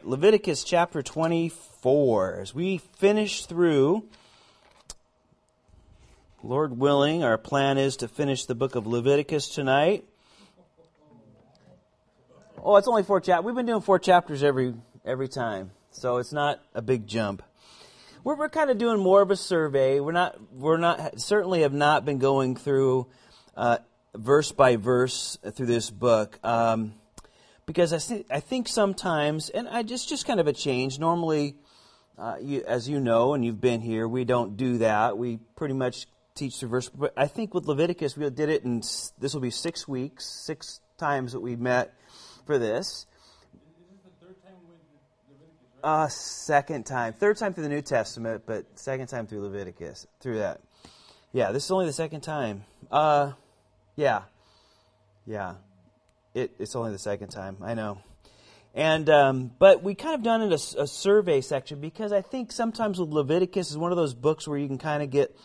right, Leviticus chapter 24. As we finish through, Lord willing, our plan is to finish the book of Leviticus tonight. Oh, it's only four chapters. We've been doing four chapters every every time, so it's not a big jump. We're, we're kind of doing more of a survey. We're not we're not certainly have not been going through uh, verse by verse through this book. Um, because I, th- I think sometimes, and I just just kind of a change. Normally, uh, you, as you know, and you've been here, we don't do that. We pretty much teach the verse. But I think with Leviticus, we did it, and this will be six weeks, six times that we met for this. Uh, second time, third time through the New Testament, but second time through Leviticus, through that. Yeah, this is only the second time. Uh, yeah, yeah. It, it's only the second time. I know. And um, but we kind of done it a, a survey section because I think sometimes with Leviticus is one of those books where you can kind of get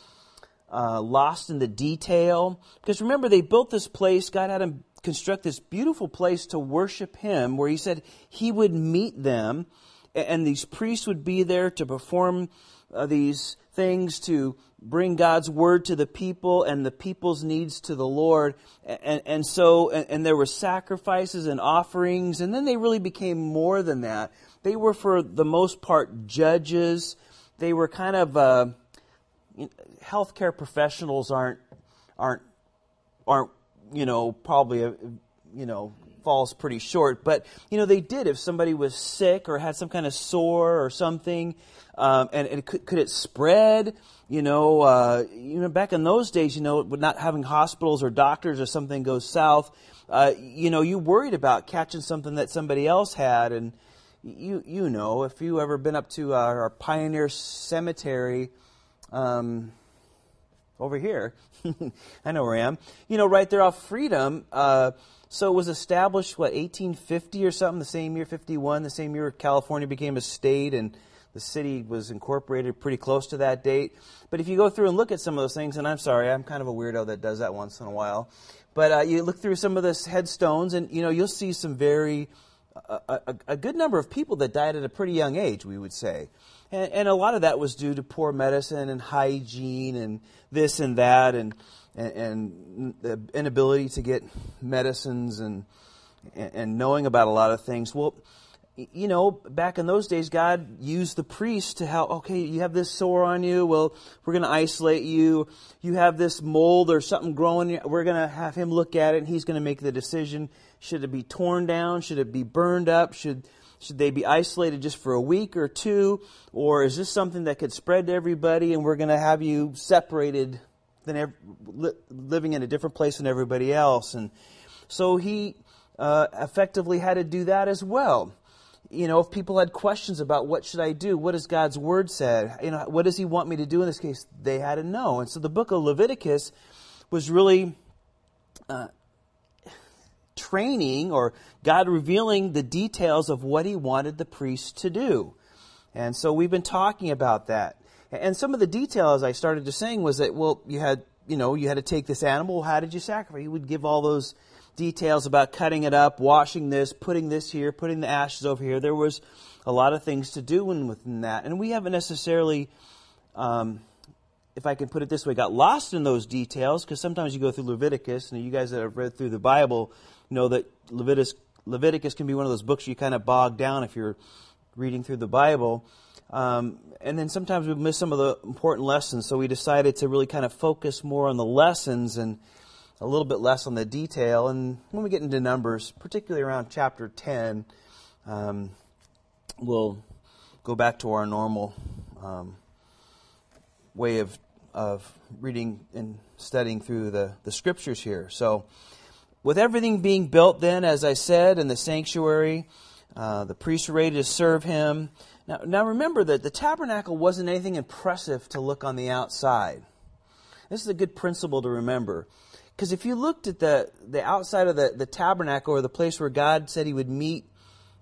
uh, lost in the detail. Because remember, they built this place. God had them construct this beautiful place to worship Him, where He said He would meet them, and these priests would be there to perform uh, these things to bring God's word to the people and the people's needs to the Lord. And, and so, and, and, there were sacrifices and offerings, and then they really became more than that. They were, for the most part, judges. They were kind of uh, healthcare professionals aren't aren't aren't you know probably a, uh, you know falls pretty short. But you know they did if somebody was sick or had some kind of sore or something, um, and, and could, could, it spread? You know, uh, you know, back in those days, you know, with not having hospitals or doctors or something goes south, uh, you know, you worried about catching something that somebody else had, and you you know, if you ever been up to our, our Pioneer Cemetery. Um, over here, I know where I am. You know, right there off Freedom. Uh, so it was established, what, 1850 or something, the same year, 51, the same year California became a state, and the city was incorporated pretty close to that date. But if you go through and look at some of those things, and I'm sorry, I'm kind of a weirdo that does that once in a while, but uh, you look through some of the headstones, and you know you'll see some very a, a, a, good number of people that died at a pretty young age, we would say. And, and, a lot of that was due to poor medicine and hygiene and this and that and, and, and the inability to get medicines and, and knowing about a lot of things. Well, you know, back in those days, God used the priest to help. Okay, you have this sore on you. Well, we're going to isolate you. You have this mold or something growing. We're going to have him look at it, and he's going to make the decision. Should it be torn down? Should it be burned up? Should should they be isolated just for a week or two, or is this something that could spread to everybody, and we're going to have you separated, than living in a different place than everybody else? And so he uh, effectively had to do that as well you know, if people had questions about what should I do, what does God's word say, you know, what does He want me to do in this case, they had to know. And so the book of Leviticus was really uh, training or God revealing the details of what He wanted the priest to do. And so we've been talking about that. And some of the details I started to saying was that, well, you had, you know, you had to take this animal. How did you sacrifice? He would give all those details about cutting it up, washing this, putting this here, putting the ashes over here. There was a lot of things to do within that. And we haven't necessarily, um, if I can put it this way, got lost in those details because sometimes you go through Leviticus, and you guys that have read through the Bible know that Leviticus, Leviticus can be one of those books you kind of bog down if you're reading through the Bible. Um, and then sometimes we miss some of the important lessons, so we decided to really kind of focus more on the lessons and a little bit less on the detail. And when we get into Numbers, particularly around chapter 10, um, we'll go back to our normal um, way of, of reading and studying through the, the scriptures here. So, with everything being built, then, as I said, in the sanctuary, uh, the priests were ready to serve him. Now, now remember that the tabernacle wasn't anything impressive to look on the outside. This is a good principle to remember. Because if you looked at the, the outside of the, the tabernacle or the place where God said he would meet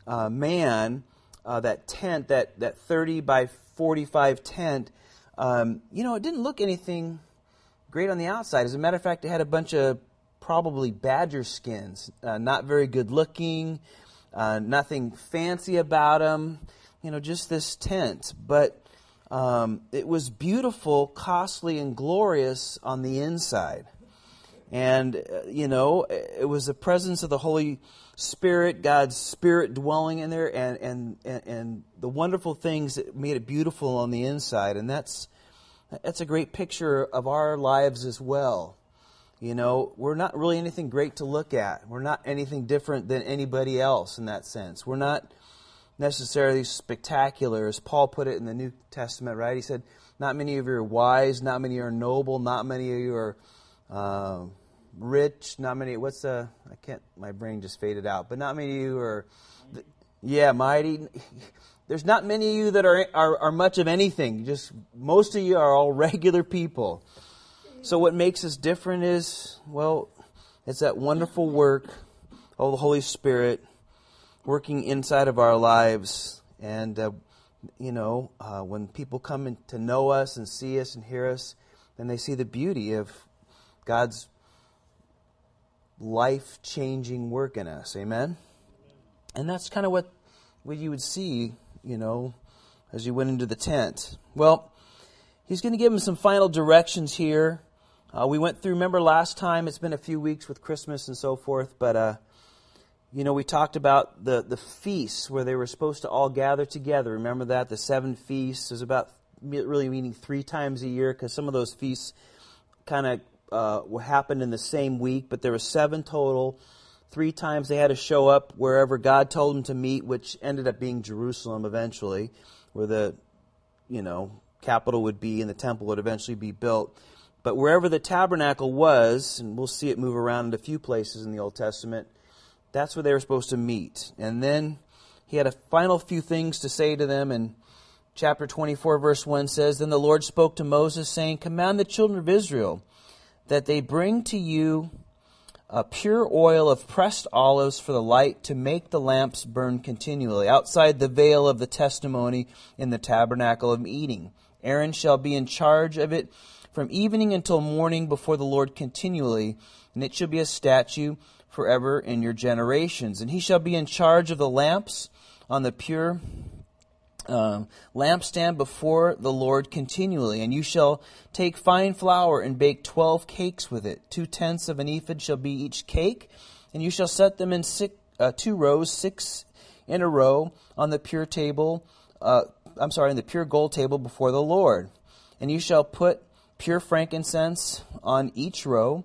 uh, man, uh, that tent, that, that 30 by 45 tent, um, you know, it didn't look anything great on the outside. As a matter of fact, it had a bunch of probably badger skins, uh, not very good looking. uh, nothing fancy about them, you know, just this tent. But um, it was beautiful, costly, and glorious on the inside. And, uh, you know, it was the presence of the Holy Spirit, God's Spirit dwelling in there, and, and, and, and the wonderful things that made it beautiful on the inside. And that's, that's a great picture of our lives as well. You know, we're not really anything great to look at. We're not anything different than anybody else in that sense. We're not necessarily spectacular, as Paul put it in the New Testament, right? He said, Not many of you are wise, not many are noble, not many of you are uh, rich, not many, what's the, I can't, my brain just faded out, but not many of you are, yeah, mighty. There's not many of you that are, are, are much of anything. Just most of you are all regular people. So, what makes us different is, well, it's that wonderful work of the Holy Spirit working inside of our lives. And, uh, you know, uh, when people come in to know us and see us and hear us, then they see the beauty of God's life changing work in us. Amen? And that's kind of what, what you would see, you know, as you went into the tent. Well, he's going to give him some final directions here. Uh, we went through, remember last time, it's been a few weeks with Christmas and so forth, but, uh, you know, we talked about the, the feasts where they were supposed to all gather together. Remember that? The seven feasts. is about really meaning three times a year because some of those feasts kind of uh, happened in the same week, but there were seven total. Three times they had to show up wherever God told them to meet, which ended up being Jerusalem eventually, where the, you know, capital would be and the temple would eventually be built. But wherever the tabernacle was, and we'll see it move around in a few places in the Old Testament, that's where they were supposed to meet. And then he had a final few things to say to them. And chapter 24, verse 1 says Then the Lord spoke to Moses, saying, Command the children of Israel that they bring to you a pure oil of pressed olives for the light to make the lamps burn continually outside the veil of the testimony in the tabernacle of meeting. Aaron shall be in charge of it from evening until morning before the Lord continually, and it shall be a statue forever in your generations. And he shall be in charge of the lamps on the pure uh, lampstand before the Lord continually. And you shall take fine flour and bake twelve cakes with it. Two tenths of an ephod shall be each cake, and you shall set them in six, uh, two rows, six in a row, on the pure table. Uh, I'm sorry, in the pure gold table before the Lord. And you shall put pure frankincense on each row,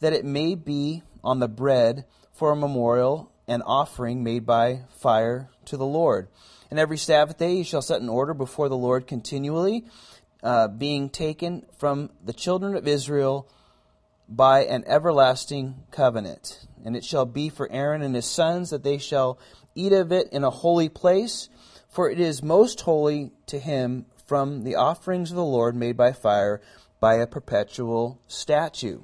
that it may be on the bread for a memorial and offering made by fire to the Lord. And every Sabbath day you shall set an order before the Lord continually, uh, being taken from the children of Israel by an everlasting covenant. And it shall be for Aaron and his sons that they shall eat of it in a holy place, for it is most holy to him from the offerings of the Lord made by fire by a perpetual statue.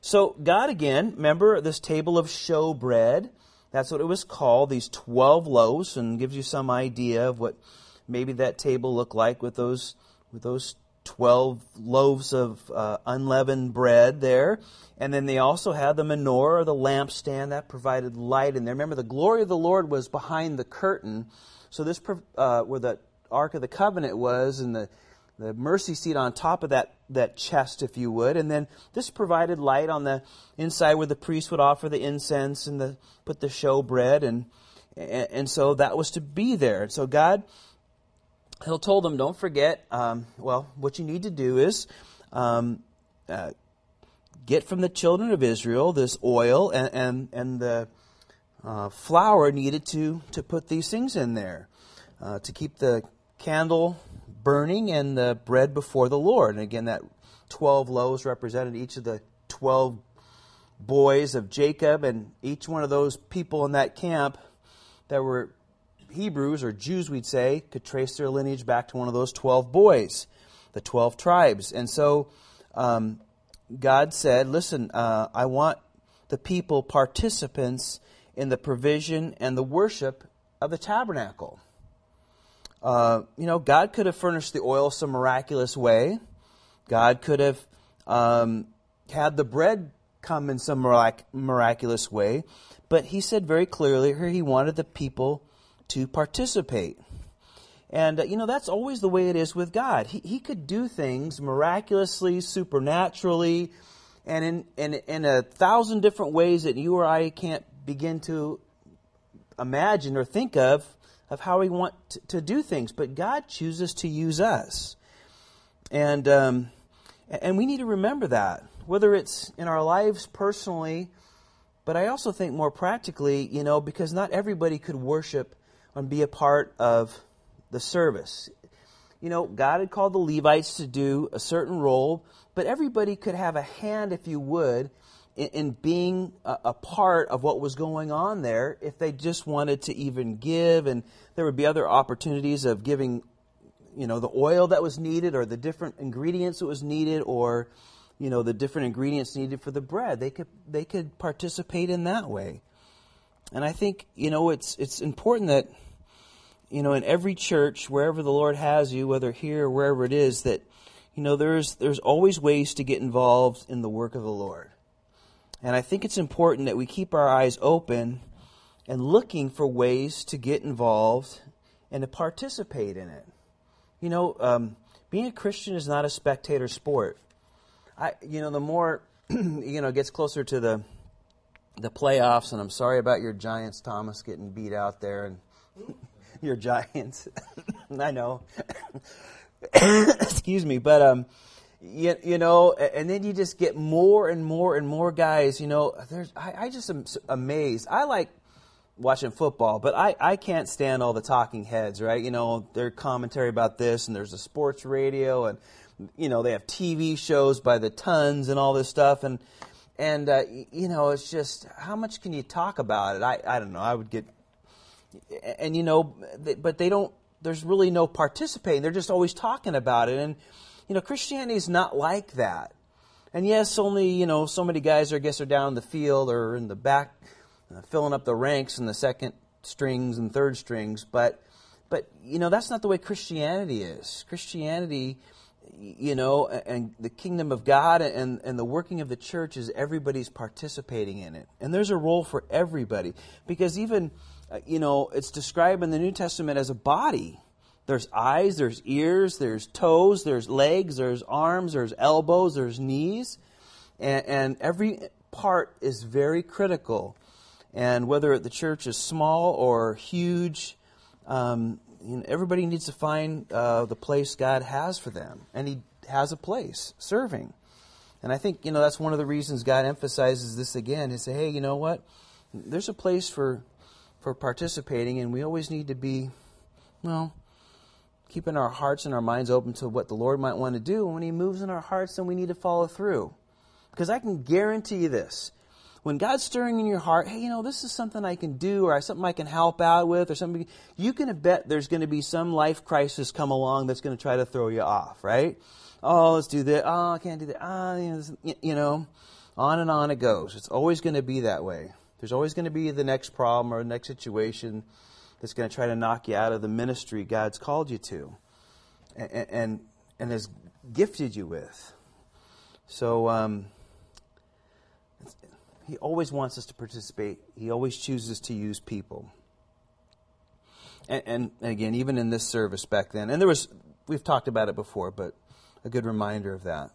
So, God again, remember this table of showbread? That's what it was called, these 12 loaves, and gives you some idea of what maybe that table looked like with those, with those 12 loaves of uh, unleavened bread there. And then they also had the menorah, or the lampstand, that provided light in there. Remember, the glory of the Lord was behind the curtain. So, this, uh, where the Ark of the Covenant was, and the the mercy seat on top of that, that chest, if you would. And then this provided light on the inside where the priest would offer the incense and the, put the show bread. And, and, so that was to be there. So God, He'll told them, don't forget, um, well, what you need to do is um, uh, get from the children of Israel this oil and, and, and the uh, flour needed to, to put these things in there uh, to keep the candle burning and the bread before the Lord. And again, that 12 loaves represented each of the 12 boys of Jacob, and each one of those people in that camp that were Hebrews or Jews, we'd say, could trace their lineage back to one of those 12 boys, the 12 tribes. And so um, God said, Listen, uh, I want the people participants in the provision and the worship of the tabernacle. Uh, you know, God could have furnished the oil some miraculous way. God could have um, had the bread come in some mirac- miraculous way. but he said very clearly here he wanted the people to participate. And, uh, you know, that's always the way it is with God. He, he could do things miraculously, supernaturally, and in, in, in a thousand different ways that you or I can't begin to imagine or think of, of how we want to, to do things. But God chooses to use us. And, um, and we need to remember that, whether it's in our lives personally, but I also think more practically, you know, because not everybody could worship and be a part of the service. You know, God had called the Levites to do a certain role, but everybody could have a hand, if you would, in, in being a, a, part of what was going on there if they just wanted to even give. And there would be other opportunities of giving, you know, the oil that was needed or the different ingredients that was needed or, you know, the different ingredients needed for the bread. They could, they could participate in that way. And I think, you know, it's, it's important that you know, in every church, wherever the Lord has you, whether here or wherever it is, that, you know, there's, there's always ways to get involved in the work of the Lord. And I think it's important that we keep our eyes open and looking for ways to get involved and to participate in it. You know, um, being a Christian is not a spectator sport. I, you know, the more, you know, gets closer to the, the playoffs, and I'm sorry about your Giants, Thomas, getting beat out there, and your Giants. I know. Excuse me, but um, you, you know, and then you just get more and more and more guys. You know, there's I, I just am amazed. I like watching football, but I, I can't stand all the talking heads, right? You know, their commentary about this, and there's a sports radio, and you know they have TV shows by the tons and all this stuff, and and uh, you know it's just how much can you talk about it? I I don't know. I would get and you know, but they don't. There's really no participating. They're just always talking about it, and you know, Christianity is not like that. And yes, only you know, so many guys, are, I guess, are down in the field or in the back, uh, filling up the ranks in the second strings and third strings. But, but you know, that's not the way Christianity is. Christianity you know, and the kingdom of God and, and the working of the church is everybody's participating in it. And there's a role for everybody. Because even, uh, you know, it's described in the New Testament as a body. There's eyes, there's ears, there's toes, there's legs, there's arms, there's elbows, there's knees. And, and every part is very critical. And whether the church is small or huge, um, you know, everybody needs to find uh, the place God has for them, and He has a place serving. And I think you know that's one of the reasons God emphasizes this again. Is say, hey, you know what? There's a place for for participating, and we always need to be, well, keeping our hearts and our minds open to what the Lord might want to do. And when He moves in our hearts, then we need to follow through. Because I can guarantee you this when God's stirring in your heart, hey, you know, this is something I can do or something I can help out with or something, you can bet there's going to be some life crisis come along that's going to try to throw you off, right? Oh, let's do that. Oh, I can't do that. Ah, oh, you know, on and on it goes. It's always going to be that way. There's always going to be the next problem or the next situation that's going to try to knock you out of the ministry God's called you to and, and, and has gifted you with. So, um, he always wants us to participate. He always chooses to use people. And, and, again, even in this service back then, and there was, we've talked about it before, but a good reminder of that.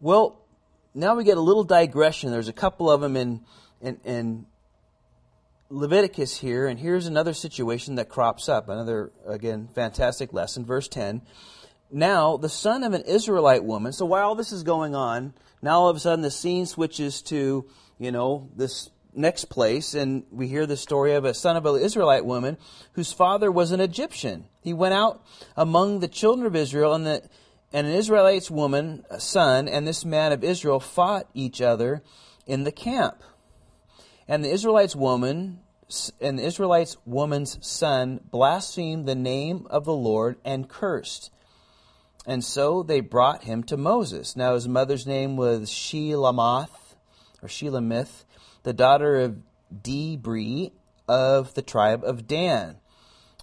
Well, now we get a little digression. There's a couple of them in, in, in Leviticus here, and here's another situation that crops up. Another, again, fantastic lesson. Verse 10. Now, the son of an Israelite woman, so while this is going on, now all of a sudden the scene switches to, you know, this next place, and we hear the story of a son of an Israelite woman whose father was an Egyptian. He went out among the children of Israel, and, the, and an Israelite woman, a son, and this man of Israel fought each other in the camp. And the Israelites woman and the Israelites woman's son blasphemed the name of the Lord and cursed. And so they brought him to Moses. Now his mother's name was Shelamoth, or Shelomith, the daughter of Dibri of the tribe of Dan.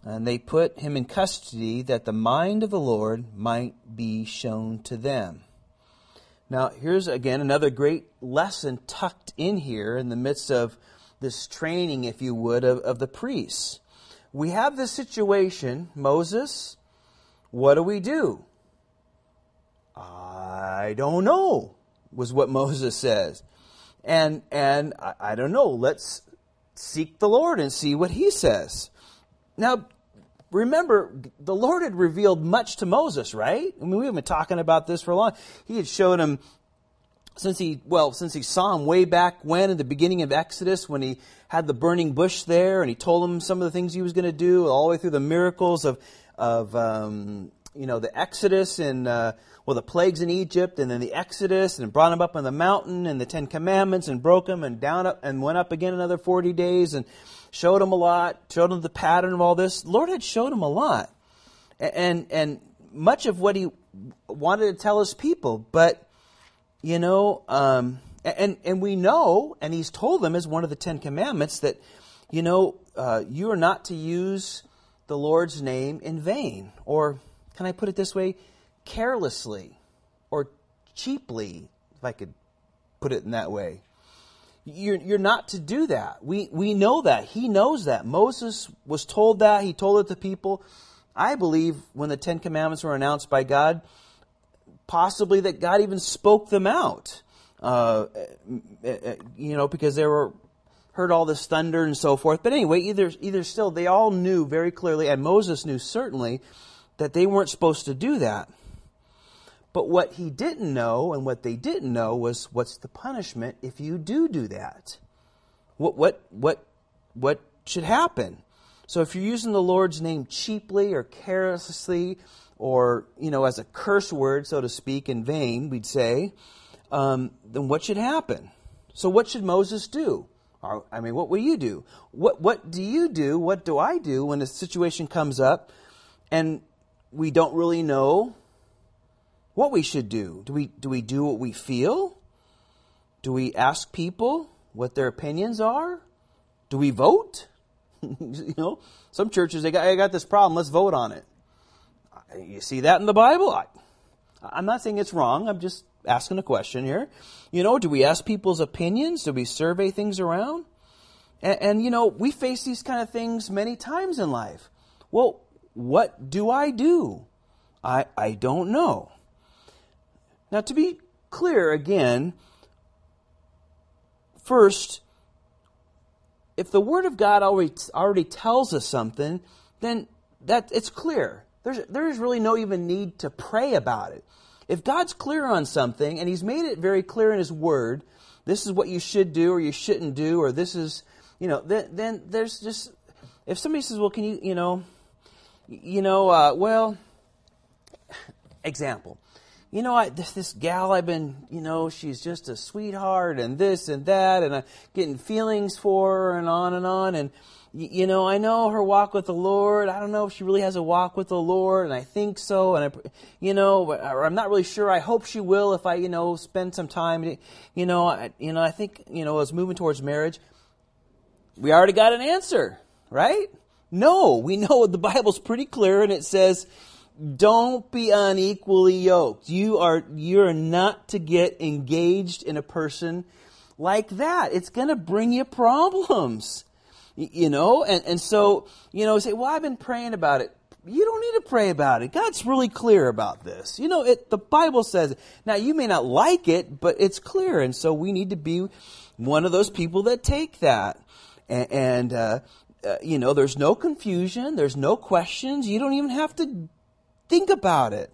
And they put him in custody that the mind of the Lord might be shown to them. Now, here's again another great lesson tucked in here in the midst of this training, if you would, of, of the priests. We have this situation Moses, what do we do? I don't know, was what Moses says. And, and I, I don't know, let's seek the Lord and see what he says. Now, remember, the Lord had revealed much to Moses, right? I mean, we've been talking about this for a long. He had showed him since he well since he saw him way back when in the beginning of Exodus when he had the burning bush there and he told him some of the things he was going to do all the way through the miracles of of um, you know the Exodus and uh, well the plagues in Egypt and then the Exodus and brought him up on the mountain and the Ten Commandments and broke him and down up and went up again another forty days and showed him a lot, showed him the pattern of all this. The Lord had showed him a lot. And, and much of what he wanted to tell his people, but, you know, um, and, and we know, and he's told them as one of the Ten Commandments that, you know, uh, you are not to use the Lord's name in vain. Or, can I put it this way? Carelessly or cheaply, if I could put it in that way. You're, you're not to do that. We, we know that. He knows that. Moses was told that. He told it to people. I believe when the Ten Commandments were announced by God, possibly that God even spoke them out. Uh, eh, eh, eh, you know, because they were heard all this thunder and so forth. But anyway, either either still, they all knew very clearly, and Moses knew certainly that they weren't supposed to do that. But what he didn't know and what they didn't know was what's the punishment if you do do that? What, what, what, what should happen? So if you're using the Lord's name cheaply or carelessly or, you know, as a curse word, so to speak, in vain, we'd say, um, then what should happen? So what should Moses do? I mean, what will you do? What, what do you do? What do I do when a situation comes up and we don't really know what we should do. Do we do we do what we feel? Do we ask people what their opinions are? Do we vote? you know, some churches they got I got this problem. Let's vote on it. You see that in the Bible? I, I'm not saying it's wrong. I'm just asking a question here. You know, do we ask people's opinions? Do we survey things around? And, and, you know, we face these kind of things many times in life. Well, what do I do? I, I don't know. Now, to be clear again, first, if the Word of God already, already tells us something, then that it's clear. There's, there is really no even need to pray about it. If God's clear on something, and He's made it very clear in His Word, this is what you should do or you shouldn't do, or this is, you know, then, then there's just, if somebody says, well, can you, you know, you know, uh, well, example you know, I, this, this gal I've been, you know, she's just a sweetheart and this and that, and I'm getting feelings for her and on and on. And, you know, I know her walk with the Lord. I don't know if she really has a walk with the Lord, and I think so. And I, you know, I'm not really sure. I hope she will if I, you know, spend some time. You know, I, you know, I think, you know, as moving towards marriage, we already got an answer, right? No, we know the Bible's pretty clear, and it says, don't be unequally yoked. You are you're not to get engaged in a person like that. It's going to bring you problems. You know, and, and so, you know, say, well, I've been praying about it. You don't need to pray about it. God's really clear about this. You know, it, the Bible says. Now, you may not like it, but it's clear. And so we need to be one of those people that take that. And, and uh, uh, you know, there's no confusion. There's no questions. You don't even have to Think about it.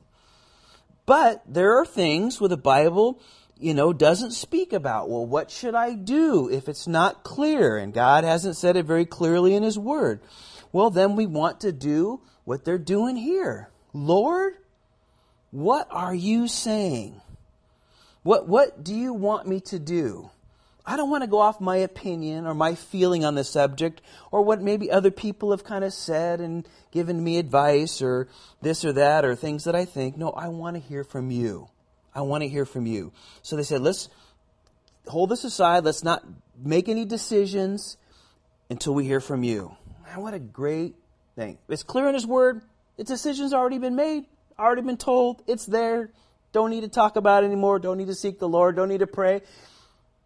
But there are things where the Bible, you know, doesn't speak about. Well, what should I do if it's not clear and God hasn't said it very clearly in His Word? Well, then we want to do what they're doing here. Lord, what are you saying? What, what do you want me to do? I don't want to go off my opinion or my feeling on the subject or what maybe other people have kind of said and given me advice or this or that or things that I think. No, I want to hear from you. I want to hear from you. So they said, let's hold this aside. Let's not make any decisions until we hear from you. Man, what a great thing. It's clear in His Word. The decision's already been made, already been told. It's there. don't need to talk about it anymore, don't need to seek the Lord, don't need to pray.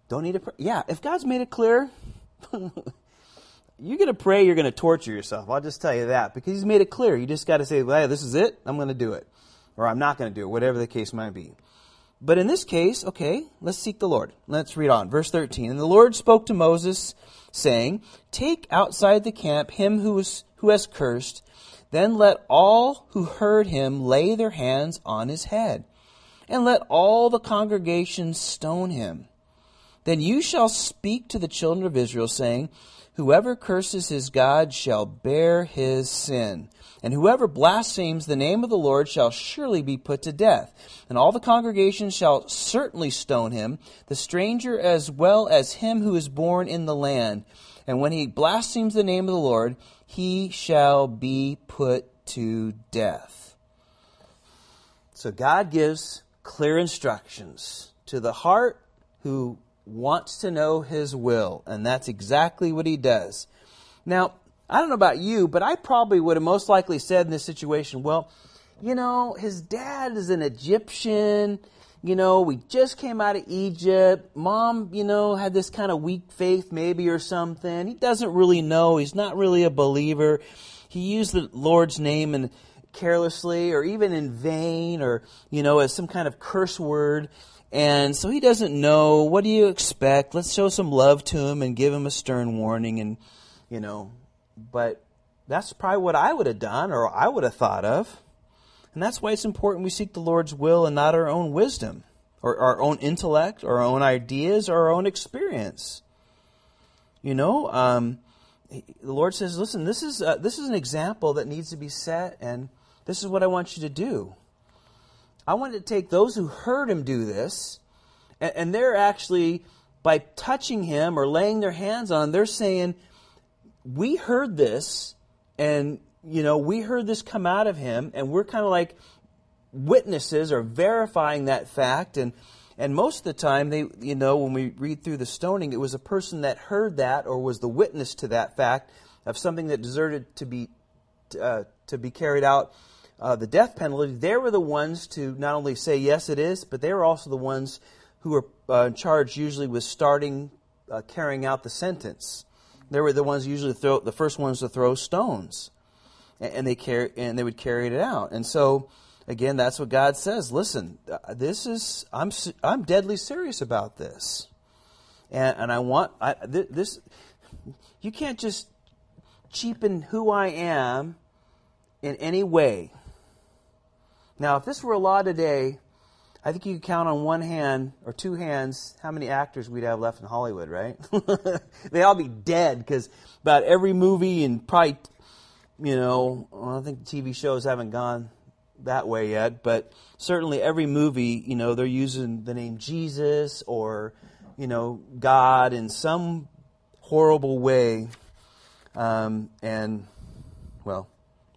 Don't need to pray. Yeah, if God's made it clear, you're going to pray, you're going to torture yourself. I'll just tell you that because He's made it clear. You just got to say, well, this is it, I'm going to do it. Or I'm not going to do it, whatever the case might be. But in this case, okay, let's seek the Lord. Let's read on. Verse 13. And the Lord spoke to Moses, saying, Take outside the camp him who, is, who has cursed, then let all who heard him lay their hands on his head, and let all the congregation stone him. Then you shall speak to the children of Israel, saying, Whoever curses his God shall bear his sin. And whoever blasphemes the name of the Lord shall surely be put to death. And all the congregation shall certainly stone him, the stranger as well as him who is born in the land. And when he blasphemes the name of the Lord, he shall be put to death. So God gives clear instructions to the heart who wants to know his will, and that's exactly what he does. Now, I don't know about you, but I probably would have most likely said in this situation, well, you know, his dad is an Egyptian. You know, we just came out of Egypt. Mom, you know, had this kind of weak faith maybe or something. He doesn't really know. He's not really a believer. He used the Lord's name and carelessly or even in vain or, you know, as some kind of curse word. And so he doesn't know. What do you expect? Let's show some love to him and give him a stern warning. And, you know, but that's probably what I would have done or I would have thought of. And that's why it's important we seek the Lord's will and not our own wisdom or our own intellect or our own ideas or our own experience. You know, um, the Lord says, listen, this is, uh, this is an example that needs to be set, and this is what I want you to do. I wanted to take those who heard him do this, and, and they're actually, by touching him or laying their hands on, they're saying, We heard this, and, you know, we heard this come out of him, and we're kind of like witnesses or verifying that fact. And, and most of the time, they, you know, when we read through the stoning, it was a person that heard that or was the witness to that fact of something that deserted to be, uh, to be carried out uh, the death penalty, they were the ones to not only say, yes, it is, but they were also the ones who were uh, charged usually with starting uh, carrying out the sentence. They were the ones usually throw, the first ones to throw stones, and, and they carry and they would carry it out. And so, again, that's what God says. Listen, uh, this is I'm I'm deadly serious about this, and and I want I, this. You can't just cheapen who I am in any way now, if this were a law today, I think you could count on one hand or two hands how many actors we'd have left in Hollywood, right? They'd all be dead because about every movie and probably, you know, I think TV shows haven't gone that way yet, but certainly every movie, you know, they're using the name Jesus or, you know, God in some horrible way. Um, and, well,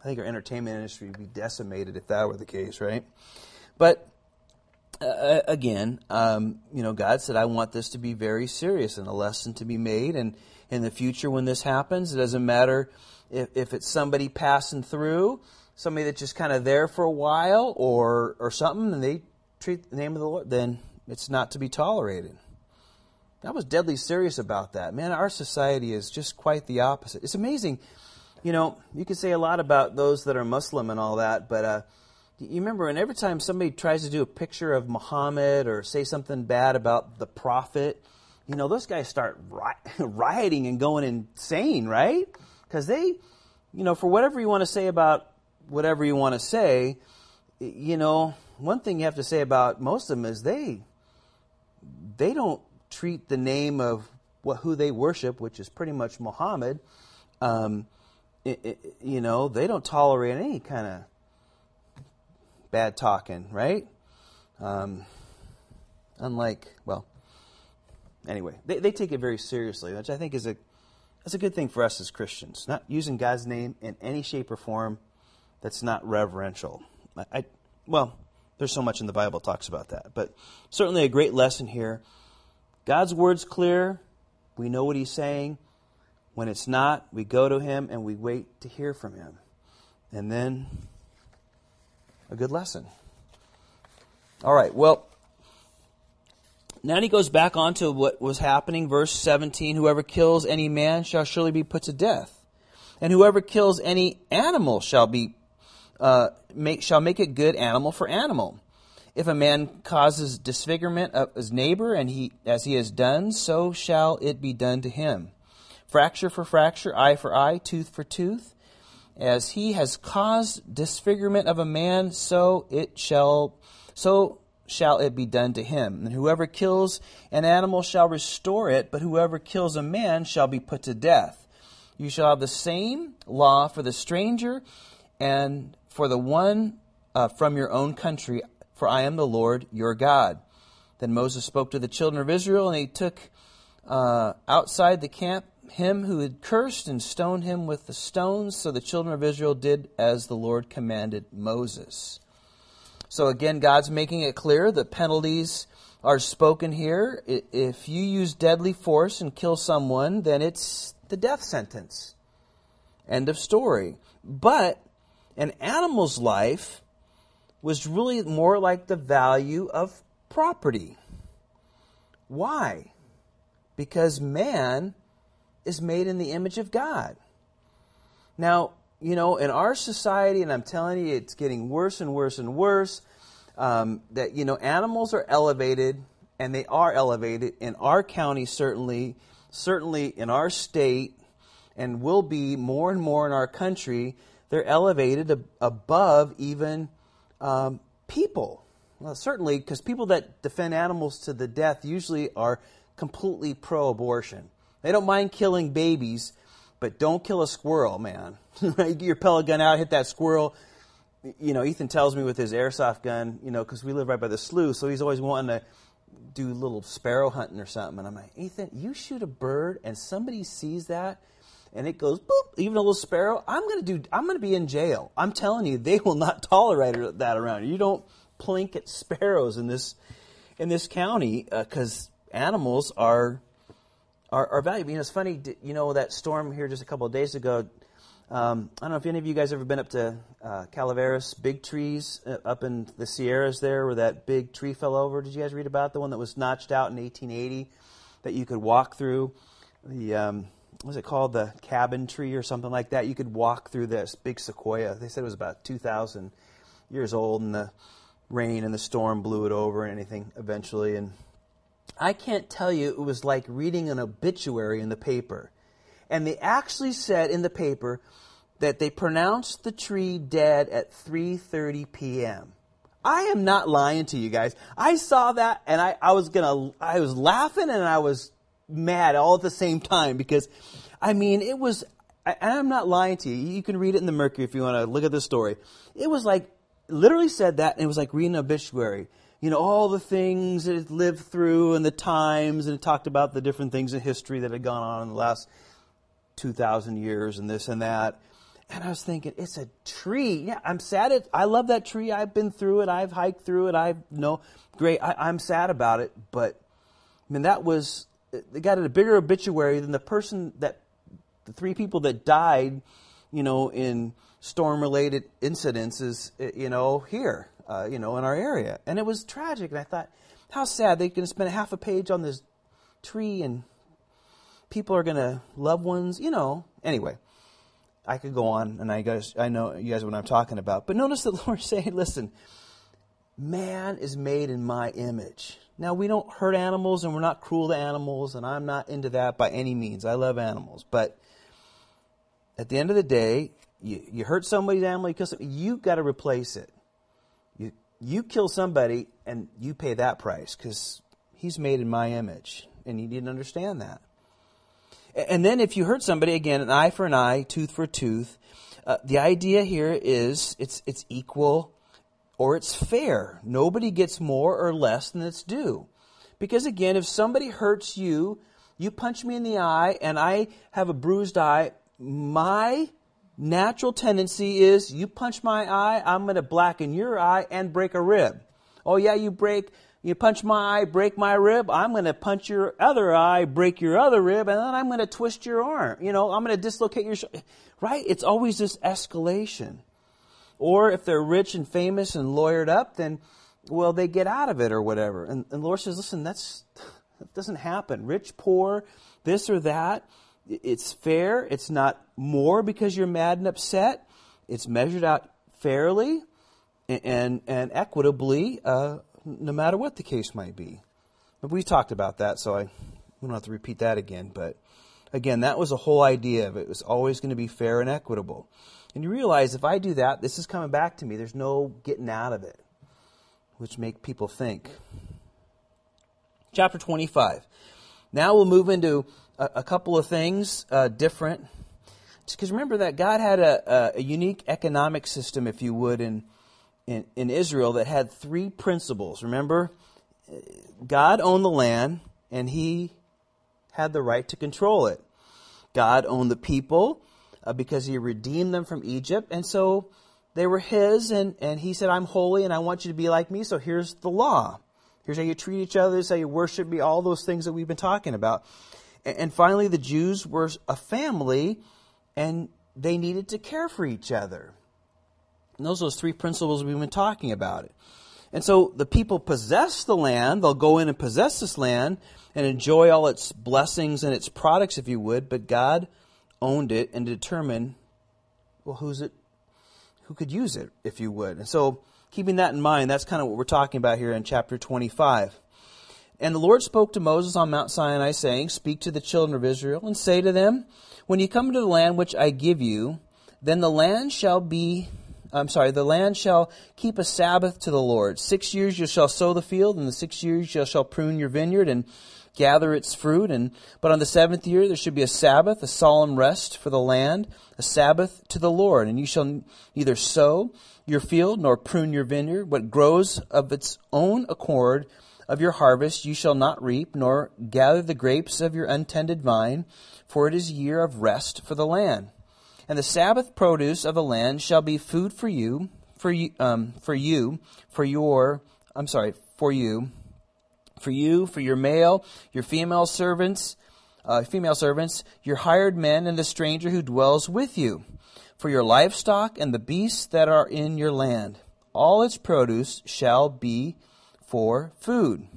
I think our entertainment industry would be decimated if that were the case, right? But uh, uh, again, um, you know, God said, I want this to be very serious and a lesson to be made. And in the future, when this happens, it doesn't matter if, if it's somebody passing through, somebody that's just kind of there for a while or, or something, and they treat the name of the Lord, then it's not to be tolerated. I was deadly serious about that. Man, our society is just quite the opposite. It's amazing you know, you can say a lot about those that are Muslim and all that, but uh, you remember, and every time somebody tries to do a picture of Muhammad or say something bad about the Prophet, you know, those guys start rioting and going insane, right? Because they, you know, for whatever you want to say about whatever you want to say, you know, one thing you have to say about most of them is they they don't treat the name of what who they worship, which is pretty much Muhammad, um, it, you know, they don't tolerate any kind of bad talking, right? Um, unlike, well, anyway, they, they take it very seriously, which I think is a that's a good thing for us as Christians. Not using God's name in any shape or form that's not reverential. I, I well, there's so much in the Bible talks about that, but certainly a great lesson here. God's word's clear. We know what He's saying. When it's not, we go to him and we wait to hear from him. And then a good lesson. All right, well, now he goes back on to what was happening, verse 17 Whoever kills any man shall surely be put to death, and whoever kills any animal shall be uh, make, shall make it good animal for animal. If a man causes disfigurement of his neighbor, and he as he has done, so shall it be done to him. Fracture for fracture, eye for eye, tooth for tooth. As he has caused disfigurement of a man, so it shall so shall it be done to him. And whoever kills an animal shall restore it, but whoever kills a man shall be put to death. You shall have the same law for the stranger and for the one uh, from your own country, for I am the Lord your God. Then Moses spoke to the children of Israel, and they took uh, outside the camp him who had cursed and stoned him with the stones. So the children of Israel did as the Lord commanded Moses. So again, God's making it clear the penalties are spoken here. If you use deadly force and kill someone, then it's the death sentence. End of story. But an animal's life was really more like the value of property. Why? Because man is made in the image of God. Now, you know, in our society, and I'm telling you, it's getting worse and worse and worse, um, that, you know, animals are elevated, and they are elevated in our county, certainly, certainly in our state, and will be more and more in our country. They're elevated ab- above even um, people. Well, certainly, because people that defend animals to the death usually are completely pro abortion. They don't mind killing babies, but don't kill a squirrel, man. you get your pellet gun out, hit that squirrel. You know, Ethan tells me with his airsoft gun, you know, because we live right by the slough, so he's always wanting to do little sparrow hunting or something. And I'm like, Ethan, you shoot a bird and somebody sees that and it goes boop, even a little sparrow, I'm gonna do. I'm gonna be in jail. I'm telling you, they will not tolerate that around you. Don't plink at sparrows in this in this county because uh, animals are are valuable. You know, it's funny. You know that storm here just a couple of days ago. Um, I don't know if any of you guys ever been up to uh, Calaveras, big trees uh, up in the Sierras there, where that big tree fell over. Did you guys read about the one that was notched out in 1880 that you could walk through? The um, was it called the cabin tree or something like that? You could walk through this big sequoia. They said it was about 2,000 years old, and the rain and the storm blew it over and anything eventually. And I can't tell you, it was like reading an obituary in the paper. And they actually said in the paper that they pronounced the tree dead at 3:30 p.m. I am not lying to you guys. I saw that and I, I was gonna I was laughing and I was mad all at the same time because I mean it was and I'm not lying to you. You can read it in the Mercury if you want to look at the story. It was like literally said that and it was like reading an obituary you know, all the things that it lived through and the times, and it talked about the different things in history that had gone on in the last 2,000 years and this and that. And I was thinking, it's a tree. Yeah, I'm sad. It, I love that tree. I've been through it. I've hiked through it. I've no great. I, am sad about it, but I mean that was they got a bigger obituary than the person that the three people that died, you know, in storm-related incidences, eh, you know, here uh, you know, in our area. And it was tragic. And I thought, how sad. Going to spend half a page on this tree and people are going to, loved ones, you know. Anyway, I could go on and I guys, I know you guys know what I'm talking about. But notice the Lord saying, listen, man is made in my image. Now, we don't hurt animals and we're not cruel to animals, and I'm not into that by any means. I love animals. But at the end of the day, you, you hurt somebody's animal, you you've got to replace it you kill somebody and you pay that price because he's made in my image. And you didn't understand that. And then if you hurt somebody, again, an eye for an eye, tooth for a tooth, uh, the idea here is it's, it's equal or it's fair. Nobody gets more or less than it's due. Because again, if somebody hurts you, you punch me in the eye and I have a bruised eye, my natural tendency is you punch my eye, I'm going to blacken your eye and break a rib. Oh, yeah, you break, you punch my eye, break my rib, I'm going to punch your other eye, break your other rib, and then I'm going to twist your arm. You know, I'm going to dislocate your, sh- right? It's always this escalation. Or if they're rich and famous and lawyered up, then well, they get out of it or whatever. And, and the Lord says, listen, that's, that doesn't happen. Rich, poor, this or that. It's fair. It's not more because you're mad and upset. It's measured out fairly and, and, equitably, uh, no matter what the case might be. But we talked about that, so I don't have to repeat that again. But again, that was the whole idea of it. It was always going to be fair and equitable. And you realize if I do that, this is coming back to me. There's no getting out of it, which make people think. Chapter 25. Now we'll move into a, a couple of things uh, different. Because remember that God had a, a, unique economic system, if you would, in, in, in Israel that had three principles. Remember, God owned the land, and He had the right to control it. God owned the people uh, because He redeemed them from Egypt, and so they were His, and, and He said, I'm holy, and I want you to be like me, so here's the law. Here's how you treat each other, here's how you worship me, all those things that we've been talking about. And, finally, the Jews were a family, and they needed to care for each other. And those are those three principles we've been talking about. It. And so the people possess the land. They'll go in and possess this land and enjoy all its blessings and its products, if you would. But God owned it and determined, well, who's it? Who could use it, if you would? And so, keeping that in mind, that's kind of what we're talking about here in chapter 25. And the Lord spoke to Moses on Mount Sinai, saying, Speak to the children of Israel, and say to them, When you come into the land which I give you, then the land shall be I'm sorry, the land shall keep a Sabbath to the Lord. Six years you shall sow the field, and the six years you shall prune your vineyard and gather its fruit. And but on the seventh year there should be a Sabbath, a solemn rest for the land, a Sabbath to the Lord. And you shall neither sow your field nor prune your vineyard. What grows of its own accord of your harvest you shall not reap, nor gather the grapes of your untended vine, for it is a year of rest for the land. And the Sabbath produce of the land shall be food for you, for you, um, for you, for your, I'm sorry, for you, for you, for your male, your female servants, uh, female servants, your hired men, and the stranger who dwells with you, for your livestock and the beasts that are in your land. All its produce shall be for food.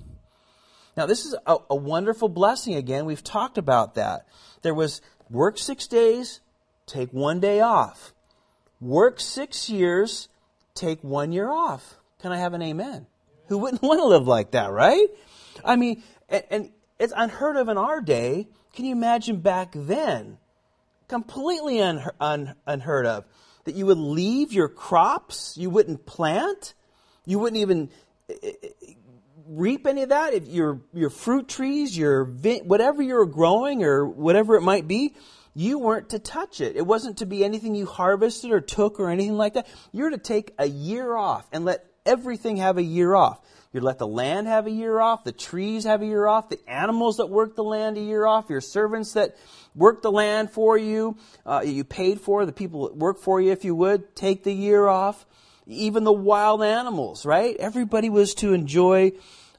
Now, this is a, a wonderful blessing again. We've talked about that. There was work six days, take one day off. Work six years, take one year off. Can I have an amen? Who wouldn't want to live like that, right? I mean, and, and it's unheard of in our day. Can you imagine back then? Completely un, un, unheard of. That you would leave your crops, you wouldn't plant, you wouldn't even reap any of that. If your your fruit trees, your whatever you're growing or whatever it might be, you weren't to touch it. It wasn't to be anything you harvested or took or anything like that. You're to take a year off and let everything have a year off. You let the land have a year off, the trees have a year off, the animals that work the land a year off, your servants that work the land for you, uh, you paid for, the people that work for you, if you would, take the year off. Even the wild animals, right? Everybody was to enjoy,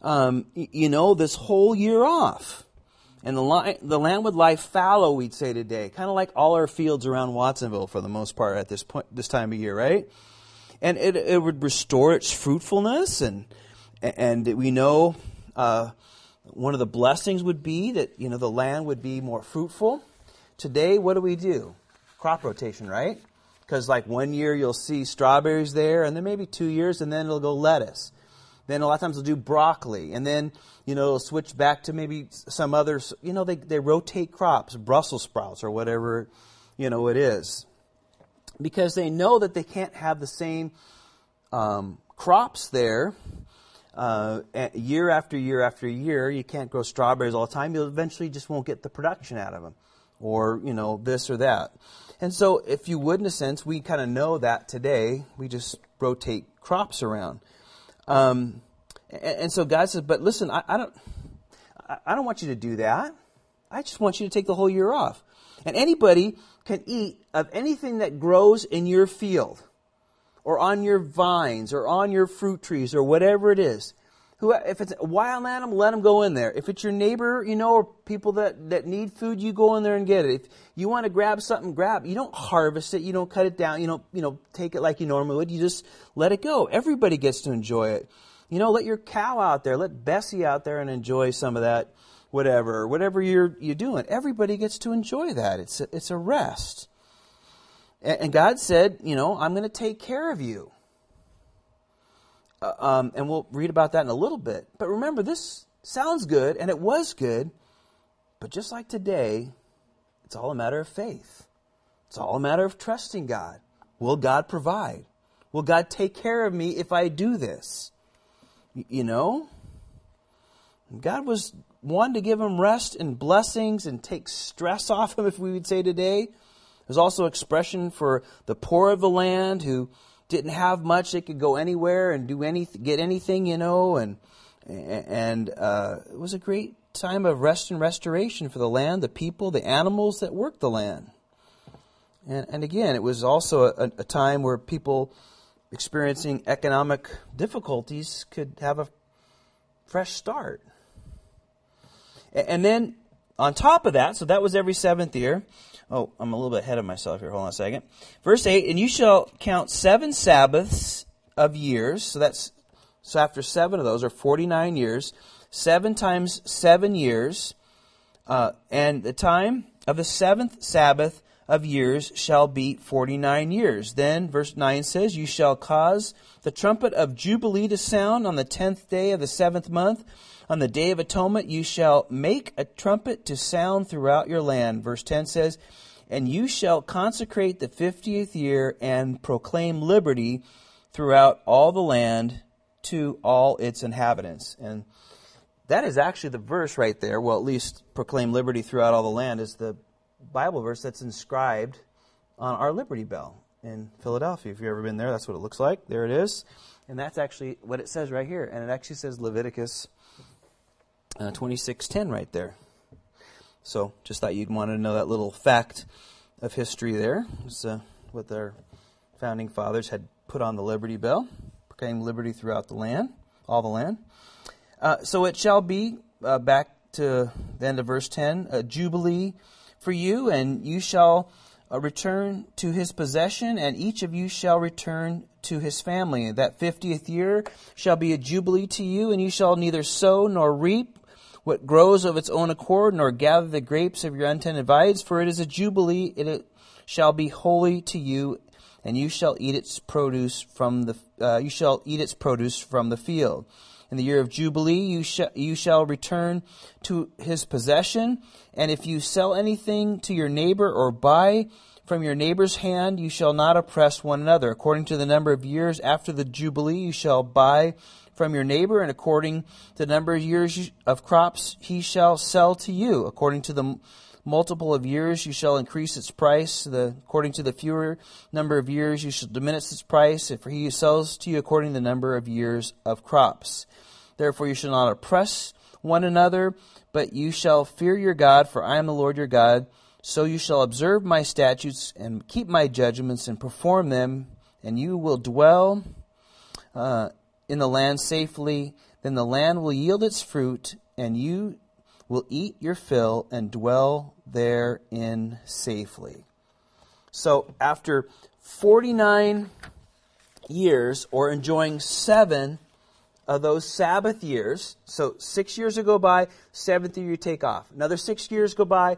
um, you know, this whole year off. And the, li- the land would lie fallow, we'd say today, kind of like all our fields around Watsonville for the most part at this point, this time of year, right? And it, it would restore its fruitfulness, and and we know uh, one of the blessings would be that you know the land would be more fruitful. Today, what do we do? Crop rotation, right? Because like one year you'll see strawberries there, and then maybe two years, and then it'll go lettuce. Then a lot of times they'll do broccoli, and then you know they'll switch back to maybe some others. You know they they rotate crops, Brussels sprouts or whatever you know it is, because they know that they can't have the same um, crops there uh, year after year after year. You can't grow strawberries all the time. You eventually just won't get the production out of them, or you know this or that. And so, if you would, in a sense, we kind of know that today. We just rotate crops around. Um, and, and, so God says, but listen, I, I don't, I, I don't want you to do that. I just want you to take the whole year off. And anybody can eat of anything that grows in your field or on your vines or on your fruit trees or whatever it is. Who, if it's a wild animal, let them go in there. If it's your neighbor, you know, or people that, that need food, you go in there and get it. If you want to grab something, grab. You don't harvest it. You don't cut it down. You don't, you know, take it like you normally would. You just let it go. Everybody gets to enjoy it. You know, let your cow out there, let Bessie out there and enjoy some of that, whatever, whatever you're you're doing. Everybody gets to enjoy that. It's a, it's a rest. And, and God said, you know, I'm going to take care of you. Uh, um, and we'll read about that in a little bit. But remember, this sounds good, and it was good. But just like today, it's all a matter of faith. It's all a matter of trusting God. Will God provide? Will God take care of me if I do this? You know? God was one to give him rest and blessings and take stress off him, if we would say today. There's also expression for the poor of the land who didn't have much; they could go anywhere and do anything, get anything, you know. And and uh, it was a great time of rest and restoration for the land, the people, the animals that worked the land. And, and again, it was also a, a time where people experiencing economic difficulties could have a fresh start. And then on top of that, so that was every seventh year. Oh, I'm a little bit ahead of myself here. Hold on a second. Verse 8, and you shall count seven Sabbaths of years. So that's, so after seven of those are 49 years. Seven times seven years. Uh, and the time of the seventh Sabbath of years shall be 49 years. Then, verse 9 says, You shall cause the trumpet of Jubilee to sound on the tenth day of the seventh month. On the day of atonement, you shall make a trumpet to sound throughout your land. Verse 10 says, And you shall consecrate the fiftieth year and proclaim liberty throughout all the land to all its inhabitants. And that is actually the verse right there. Well, at least proclaim liberty throughout all the land is the Bible verse that's inscribed on our Liberty Bell in Philadelphia. If you've ever been there, that's what it looks like. There it is. And that's actually what it says right here. And it actually says Leviticus uh, 26:10 right there. So just thought you'd want to know that little fact of history there. It's uh, what their founding fathers had put on the Liberty Bell, proclaim liberty throughout the land, all the land. Uh, so it shall be, uh, back to the end of verse 10, a jubilee for you, and you shall uh, return to his possession, and each of you shall return to his family. That fiftieth year shall be a jubilee to you, and you shall neither sow nor reap what grows of its own accord, nor gather the grapes of your untended vines, for it is a jubilee, it shall be holy to you, and you shall eat its produce from the uh, you shall eat its produce from the field. In the year of Jubilee, you, sh- you shall return to his possession. And if you sell anything to your neighbor or buy from your neighbor's hand, you shall not oppress one another. According to the number of years after the Jubilee, you shall buy from your neighbor, and according to the number of years of crops, he shall sell to you. According to the multiple of years, you shall increase its price. The, according to the fewer number of years, you shall diminish its price. For he who sells to you according to the number of years of crops. Therefore, you shall not oppress one another, but you shall fear your God, for I am the Lord your God. So you shall observe my statutes and keep my judgments and perform them, and you will dwell uh, in the land safely. Then the land will yield its fruit, and you will eat your fill and dwell therein safely. So after 49 years, or enjoying seven of those Sabbath years, so six years go by, seventh year you take off. Another six years go by,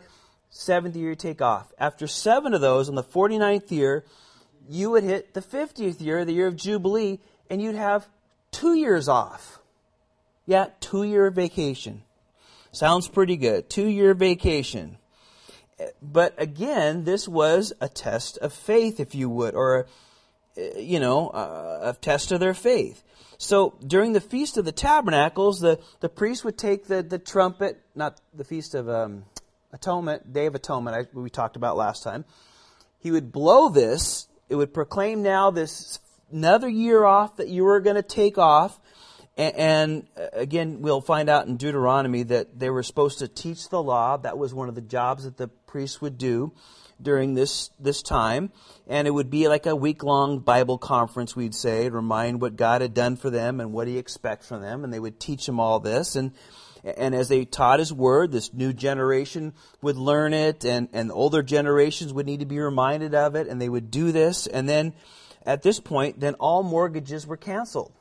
seventh year you take off. After seven of those, on the 49th year, you would hit the 50th year, the year of Jubilee, and you'd have two years off. Yeah, two year vacation. Sounds pretty good. Two year vacation. But again, this was a test of faith, if you would, or, you know, a, a test of their faith. So during the Feast of the Tabernacles, the, the priest would take the, the trumpet, not the Feast of um, Atonement, Day of Atonement, I, we talked about last time. He would blow this. It would proclaim now this another year off that you were going to take off. And, uh, again, we'll find out in Deuteronomy that they were supposed to teach the law. That was one of the jobs that the priests would do during this this time, and it would be like a week long Bible conference. We'd say remind what God had done for them and what He expects from them, and they would teach them all this and. And as they taught his word, this new generation would learn it, and, and older generations would need to be reminded of it, and they would do this. And then at this point, then all mortgages were canceled.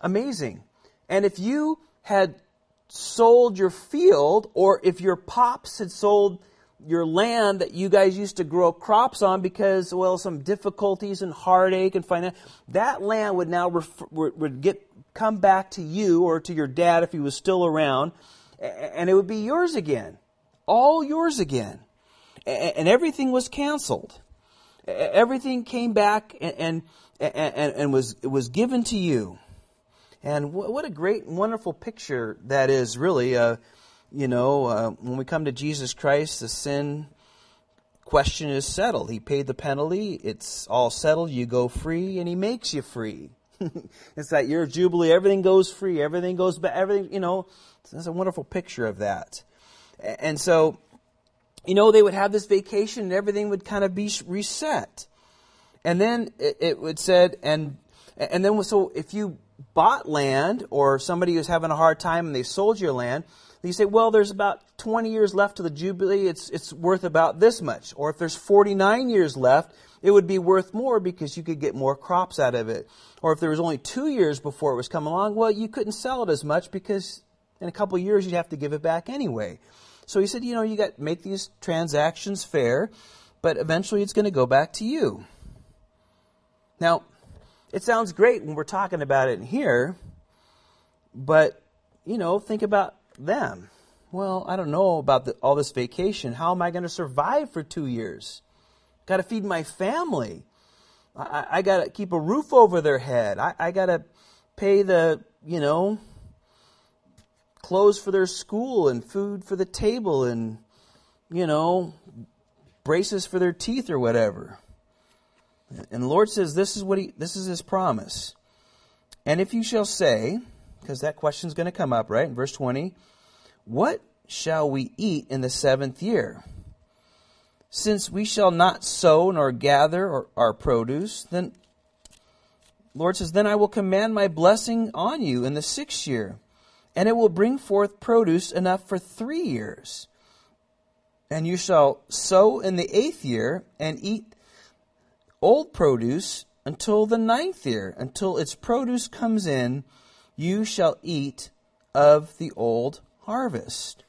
Amazing. And if you had sold your field, or if your pops had sold your land that you guys used to grow crops on because, well, some difficulties and heartache and finance, that land would now would get come back to you or to your dad if he was still around, and it would be yours again, all yours again, and everything was canceled. Everything came back and and, and, and was was given to you. And what a great, wonderful picture that is, really. Uh, you know, uh, when we come to Jesus Christ, the sin question is settled. He paid the penalty. It's all settled. You go free, and He makes you free. it's that year of Jubilee. Everything goes free. Everything goes back. Everything, you know, it's a wonderful picture of that. And so, you know, they would have this vacation and everything would kind of be reset. And then it, it would said, and, and then so if you bought land or somebody was having a hard time and they sold your land, you say, well, there's about 20 years left to the Jubilee, it's, it's worth about this much. Or if there's 49 years left, it would be worth more because you could get more crops out of it. Or if there was only two years before it was coming along, well, you couldn't sell it as much because in a couple of years you'd have to give it back anyway. So he said, you know, you got make these transactions fair, but eventually it's going to go back to you. Now, it sounds great when we're talking about it here, but you know, think about them. Well, I don't know about the, all this vacation. How am I going to survive for two years? Got to feed my family. I, I got to keep a roof over their head. I, I got to pay the, you know, clothes for their school and food for the table and, you know, braces for their teeth or whatever. And the Lord says this is what he this is his promise. And if you shall say, because that question is going to come up, right? In verse 20, what shall we eat in the seventh year? Since we shall not sow nor gather our produce, then Lord says, Then I will command my blessing on you in the sixth year, and it will bring forth produce enough for three years. And you shall sow in the eighth year and eat old produce until the ninth year, until its produce comes in, you shall eat of the old harvest.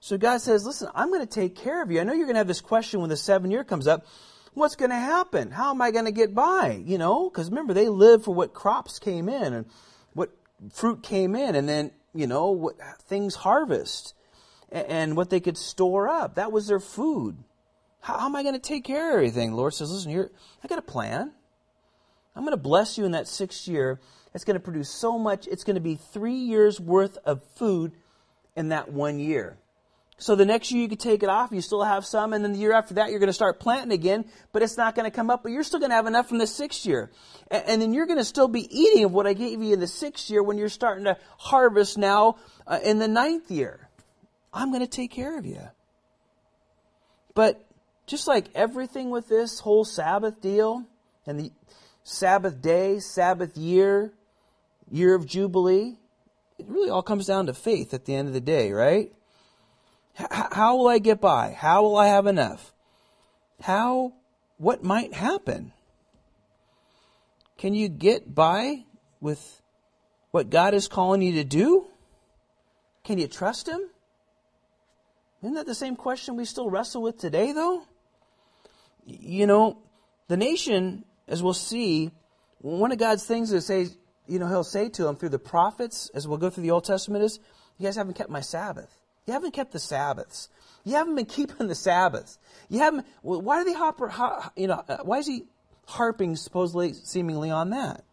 So God says, Listen, I'm going to take care of you. I know you're going to have this question when the seven year comes up. What's going to happen? How am I going to get by? You know, because remember, they lived for what crops came in and fruit came in, and then, you know, what things harvest and what they could store up. That was their food. How, how am I going to take care of everything? The Lord says, listen, here, I got a plan. I'm going to bless you in that sixth year. It's going to produce so much. It's going to be three years worth of food in that one year. So the next year you could take it off, you still have some, and then the year after that you're going to start planting again, but it's not going to come up, but you're still going to have enough from the sixth year. And, and then you're going to still be eating of what I gave you in the sixth year when you're starting to harvest now uh, in the ninth year. I'm going to take care of you. But just like everything with this whole Sabbath deal and the Sabbath day, Sabbath year, year of Jubilee, it really all comes down to faith at the end of the day, right? How will I get by? How will I have enough? How, what might happen? Can you get by with what God is calling you to do? Can you trust Him? Isn't that the same question we still wrestle with today, though? you know, the nation, as we'll see, one of God's things is say, you know, he'll say to them through the prophets, as we'll go through the Old Testament, is, you guys haven't kept my Sabbath. You haven't kept the Sabbaths. You haven't been keeping the Sabbaths. You haven't, why are they hopper, you know, uh, why is he harping supposedly, seemingly on that?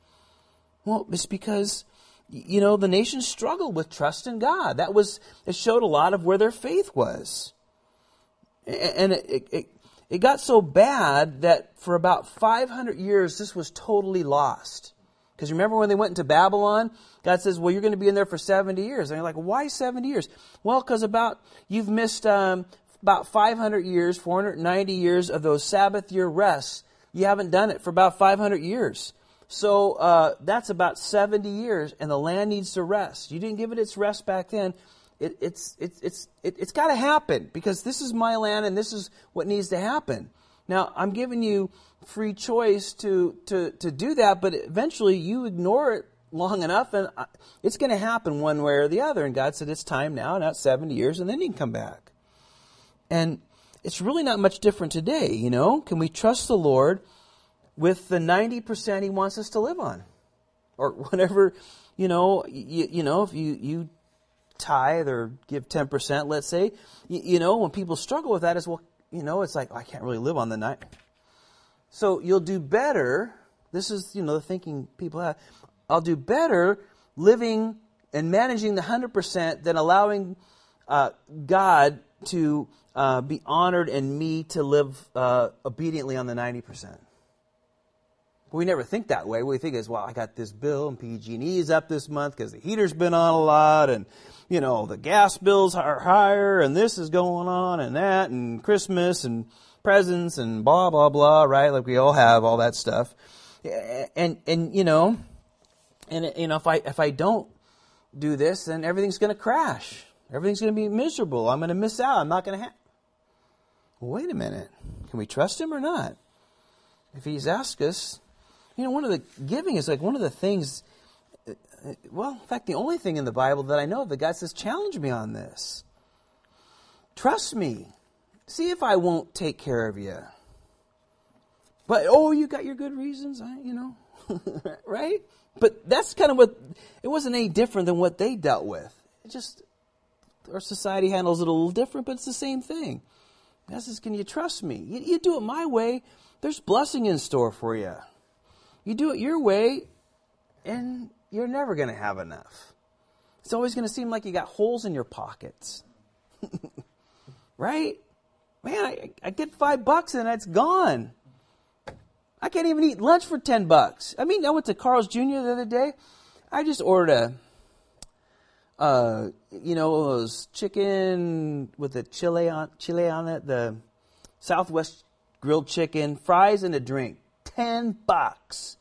Well, it's because, you know, the nation struggled with trust in God. That was, it showed a lot of where their faith was. And it, it, it got so bad that for about 500 years, this was totally lost. Because remember when they went into Babylon? God says, well, you're going to be in there for 70 years. And you're like, why 70 years? Well, because about, you've missed um, about 500 years, 490 years of those Sabbath year rests. You haven't done it for about 500 years. So uh, that's about 70 years, and the land needs to rest. You didn't give it its rest back then it, it's it's it's it, it's got to happen because this is my land and this is what needs to happen. Now I'm giving you free choice to to to do that, but eventually you ignore it long enough, and it's going to happen one way or the other. And God said, It's time now, not 70 years, and then you can come back. And it's really not much different today, you know? Can we trust the Lord with the 90% He wants us to live on? Or whatever, you know, you, you know, if you, you tithe or give 10%, let's say, you, you know, when people struggle with that, is well, you know, it's like, I can't really live on the night. So you'll do better. This is, you know, the thinking people have. I'll do better living and managing the 100% than allowing uh, God to uh, be honored and me to live uh, obediently on the 90%. But we never think that way. We think is, well, I got this bill and PG&E is up this month because the heater's been on a lot and, you know, the gas bills are higher and this is going on and that and Christmas and presents and blah, blah, blah, right? Like we all have all that stuff. And, and, you know, and, you know, if I, if I don't do this, then everything's going to crash. Everything's going to be miserable. I'm going to miss out. I'm not going to have. Wait a minute. Can we trust him or not? If he's asked us, you know, one of the giving is like one of the things. Uh, well, in fact, the only thing in the Bible that I know of that God says, challenge me on this. Trust me. See if I won't take care of you. But oh, you got your good reasons, you know, right? But that's kind of what it wasn't any different than what they dealt with. It just our society handles it a little different, but it's the same thing. God says, "Can you trust me? You, you do it my way. There's blessing in store for you. You do it your way, and you're never going to have enough. It's always going to seem like you got holes in your pockets, right? Man, I, I get five bucks and it's gone. I can't even eat lunch for 10 bucks. I mean, I went to Carl's Jr. the other day. I just ordered a, you know, it was chicken with the chili on, chili on it, the Southwest grilled chicken, fries, and a drink. 10 bucks.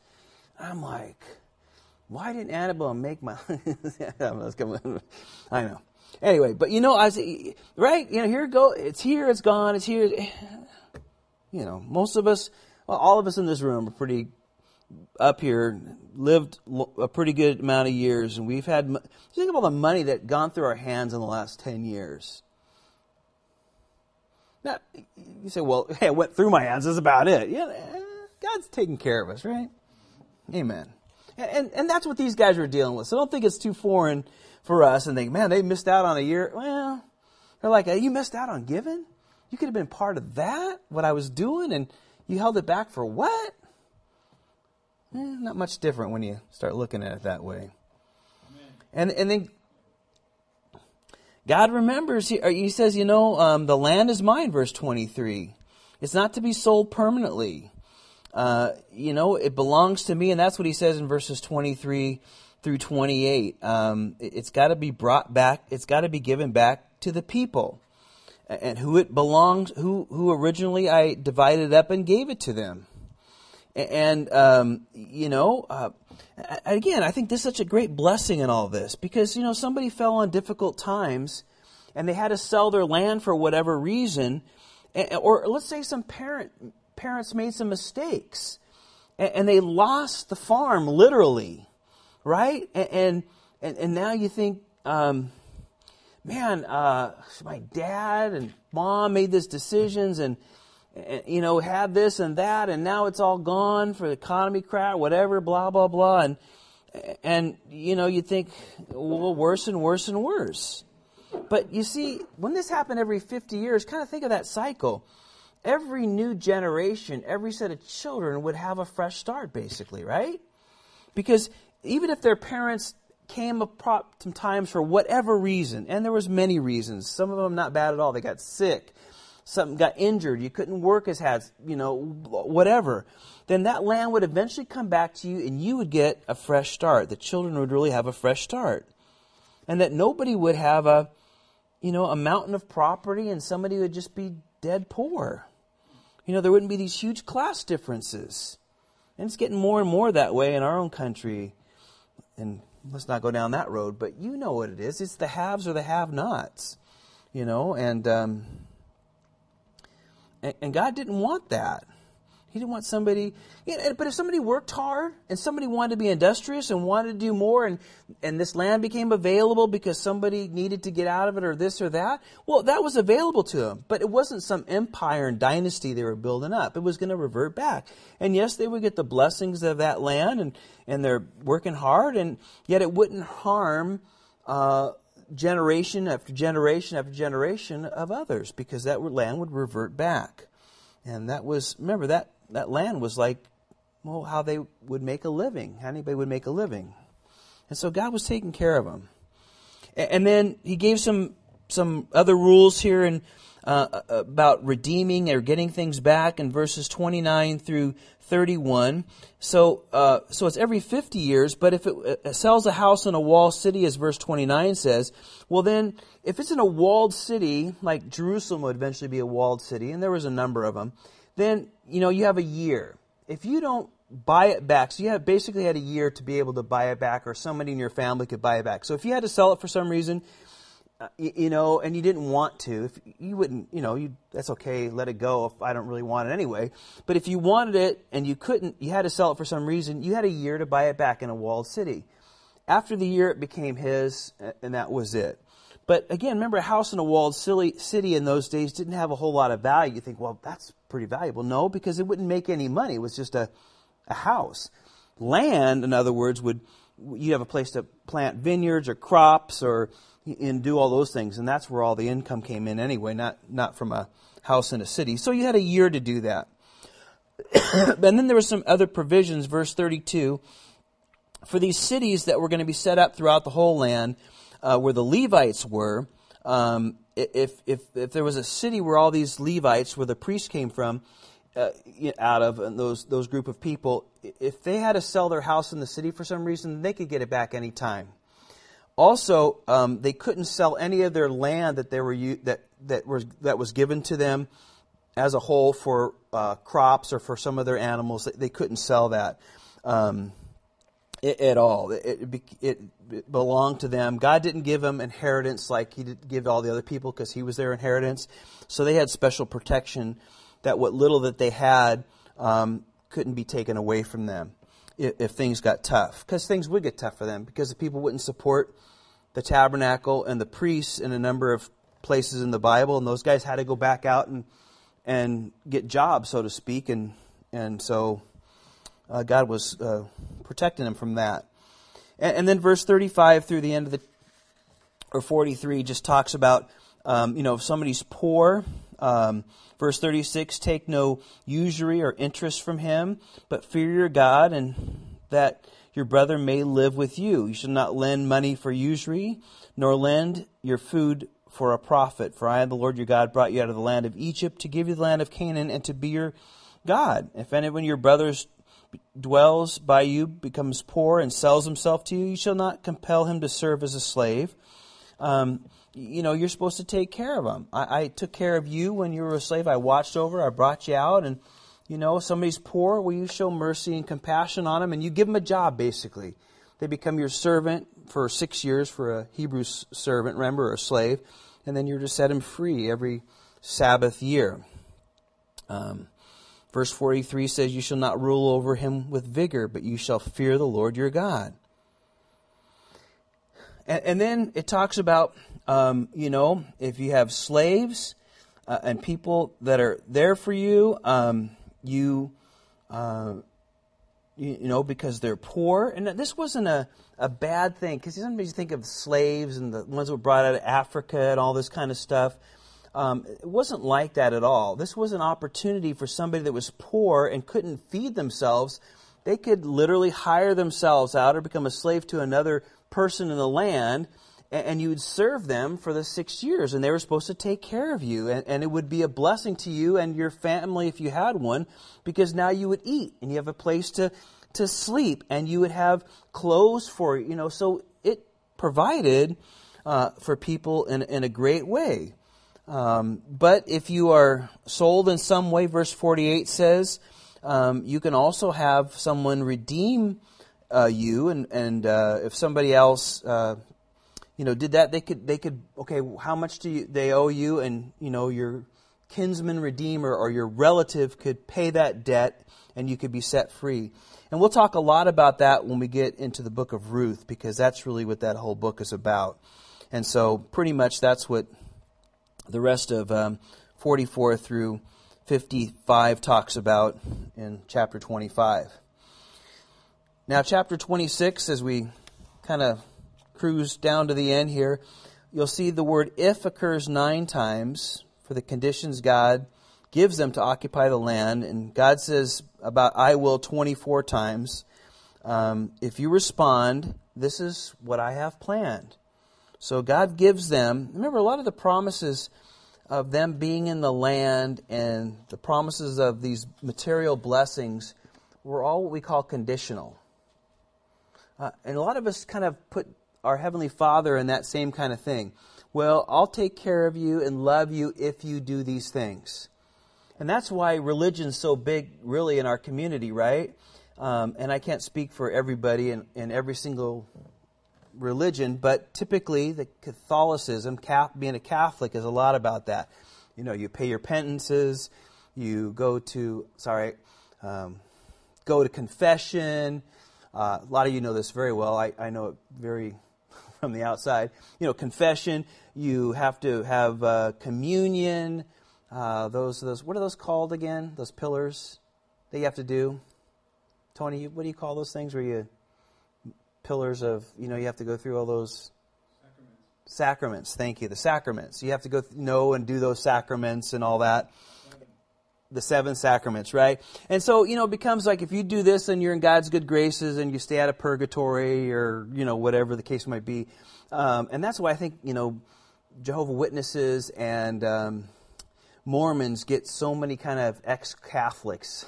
I'm like, why didn't Annabelle make my. I know. Anyway, but you know, I was, right? You know, here it go. It's here. It's gone. It's here. You know, most of us, well, all of us in this room are pretty up here, lived a pretty good amount of years, and we've had. Think of all the money that gone through our hands in the last ten years. Now, you say, well, hey, it went through my hands. That's about it. Yeah, God's taking care of us, right? Amen. And, and, and that's what these guys were dealing with. So don't think it's too foreign for us and think, man, they missed out on a year. Well, they're like, hey, you missed out on giving? You could have been part of that, what I was doing, and you held it back for what? Eh, not much different when you start looking at it that way. And and then God remembers. He, he says, you know, um, the land is mine. Verse twenty three. It's not to be sold permanently. Uh, you know, it belongs to me, and that's what he says in verses twenty three through 28. Um, it, has got to be brought back. It's got to be given back to the people, and who it belongs. Who who originally I divided up and gave it to them. And um, you know, uh, again, I think this is such a great blessing in all this because you know somebody fell on difficult times, and they had to sell their land for whatever reason, or let's say some parent parents made some mistakes, and they lost the farm literally right? And and and now you think, um, man, uh, my dad and mom made these decisions and, and, you know had this and that, and now it's all gone for the economy crash, whatever, blah blah blah, and and you know you think, well, worse and worse and worse. But you see, when this happened every 50 years, kind of think of that cycle. Every new generation, every set of children would have a fresh start, basically, right? Because even if their parents came times for whatever reason, and there was many reasons, some of them not bad at all. They got sick, something got injured, you couldn't work as had, you know, whatever. Then that land would eventually come back to you, and you would get a fresh start. The children would really have a fresh start, and that nobody would have a, you know, a mountain of property, and somebody would just be dead poor. You know, there wouldn't be these huge class differences. And it's getting more and more that way in our own country and let's not go down that road, but you know what it is. It's the haves or the have-nots, you know, and um, and, and God didn't want that. He didn't want somebody, you know, but if somebody worked hard and somebody wanted to be industrious and wanted to do more and, and this land became available because somebody needed to get out of it or this or that, well, that was available to them. But it wasn't some empire and dynasty they were building up. It was going to revert back. And yes, they would get the blessings of that land and, and they're working hard and yet it wouldn't harm, uh, generation after generation after generation of others because that land would revert back. And that was, remember, that that land was like, well, how they would make a living, how anybody would make a living. And so God was taking care of them. And then he gave some some other rules here and uh, about redeeming or getting things back in verses 29 through 31. So, uh, so it's every 50 years, but if it, it sells a house in a walled city, as verse 29 says, well then, if it's in a walled city, like Jerusalem would eventually be a walled city, and there was a number of them, then you know you have a year. If you don't buy it back, so you have basically had a year to be able to buy it back, or somebody in your family could buy it back. So if you had to sell it for some reason, uh, you, you, know, and you didn't want to, if you wouldn't, you know, you that's okay, let it go if I don't really want it anyway. But if you wanted it and you couldn't, you had to sell it for some reason, you had a year to buy it back in a walled city. After the year, it became his, and that was it. But again, remember, a house in a walled city in those days didn't have a whole lot of value. You think, well, that's pretty valuable. No, because it wouldn't make any money. It was just a, a house. Land, in other words, would you have a place to plant vineyards or crops or and do all those things, and that's where all the income came in anyway, not not from a house in a city. So you had a year to do that. and then there were some other provisions, verse 32, for these cities that were going to be set up throughout the whole land, uh, where the Levites were. Um, if, if, if there was a city where all these Levites, where the priests came from, uh, out of and those those group of people, if they had to sell their house in the city for some reason, they could get it back any time. Also, um, they couldn't sell any of their land that they were that that was that was given to them as a whole for uh, crops or for some of their animals. They couldn't sell that. Um, at all. It, it, it, belonged to them. God didn't give them inheritance like He did give all the other people because He was their inheritance. So they had special protection that what little that they had um, couldn't be taken away from them if, if things got tough. Because things would get tough for them because the people wouldn't support the tabernacle and the priests in a number of places in the Bible, and those guys had to go back out and and get jobs, so to speak, and and so uh, God was uh, protecting him from that. And, and, then verse 35 through the end of the, or 43 just talks about, um, you know, if somebody's poor, um, verse 36, take no usury or interest from him, but fear your God and that your brother may live with you. You shall not lend money for usury, nor lend your food for a profit. For I am the Lord your God, brought you out of the land of Egypt to give you the land of Canaan and to be your God. If any of your brothers dwells by you becomes poor and sells himself to you, you shall not compel him to serve as a slave. Um, you know, you're supposed to take care of him. I, I, took care of you when you were a slave. I watched over, I brought you out, and, you know, somebody's poor, will you show mercy and compassion on him? And you give him a job, basically. They become your servant for six years for a Hebrew servant, remember, or a slave, and then you're to set him free every Sabbath year. Um, Verse 43 says, You shall not rule over him with vigor, but you shall fear the Lord your God. And, and then it talks about, um, you know, if you have slaves uh, and people that are there for you, um, you, uh, you, you, know, because they're poor. And this wasn't a, a bad thing, because sometimes you think of slaves and the ones that were brought out of Africa and all this kind of stuff. Um, it wasn't like that at all. This was an opportunity for somebody that was poor and couldn't feed themselves. They could literally hire themselves out or become a slave to another person in the land, and, and you would serve them for the six years, and they were supposed to take care of you. And, and it would be a blessing to you and your family if you had one, because now you would eat and you have a place to, to sleep, and you would have clothes for you. know, so it provided uh, for people in, in a great way. Um, but if you are sold in some way, verse 48 says, um, you can also have someone redeem uh, you, and, and uh, if somebody else, uh, you know, did that, they could, they could, okay, how much do you, they owe you, and you know, you're kinsman redeemer or your relative could pay that debt and you could be set free. And we'll talk a lot about that when we get into the book of Ruth because that's really what that whole book is about. And so, pretty much, that's what the rest of um, 44 through 55 talks about in chapter 25. Now, chapter 26, as we kind of cruise down to the end here, you'll see the word if occurs nine times for the conditions God gives them to occupy the land. And God says about I will 24 times. Um, if you respond, this is what I have planned. So God gives them, remember, a lot of the promises of them being in the land and the promises of these material blessings were all what we call conditional. Uh, and a lot of us kind of put our Heavenly Father in that same kind of thing. Well, I'll take care of you and love you if you do these things. And that's why religion's so big, really, in our community, right? Um, and I can't speak for everybody in, in every single religion, but typically the Catholicism, being a Catholic, is a lot about that. You know, you pay your penances, you go to, sorry, um, go to confession. Uh, a lot of you know this very well. I, I know it very from the outside. You know, confession. You have to have uh, communion. Uh, those, those, what are those called again? Those pillars that you have to do. Tony, what do you call those things where you pillars of, you know, you have to go through all those sacraments. sacraments. Thank you. The sacraments. You have to go th- know and do those sacraments and all that. The seven sacraments, right? And so, you know, it becomes like if you do this and you're in God's good graces and you stay out of purgatory or, you know, whatever the case might be. Um, and that's why I think, you know, Jehovah Witnesses and um, Mormons get so many kind of ex Catholics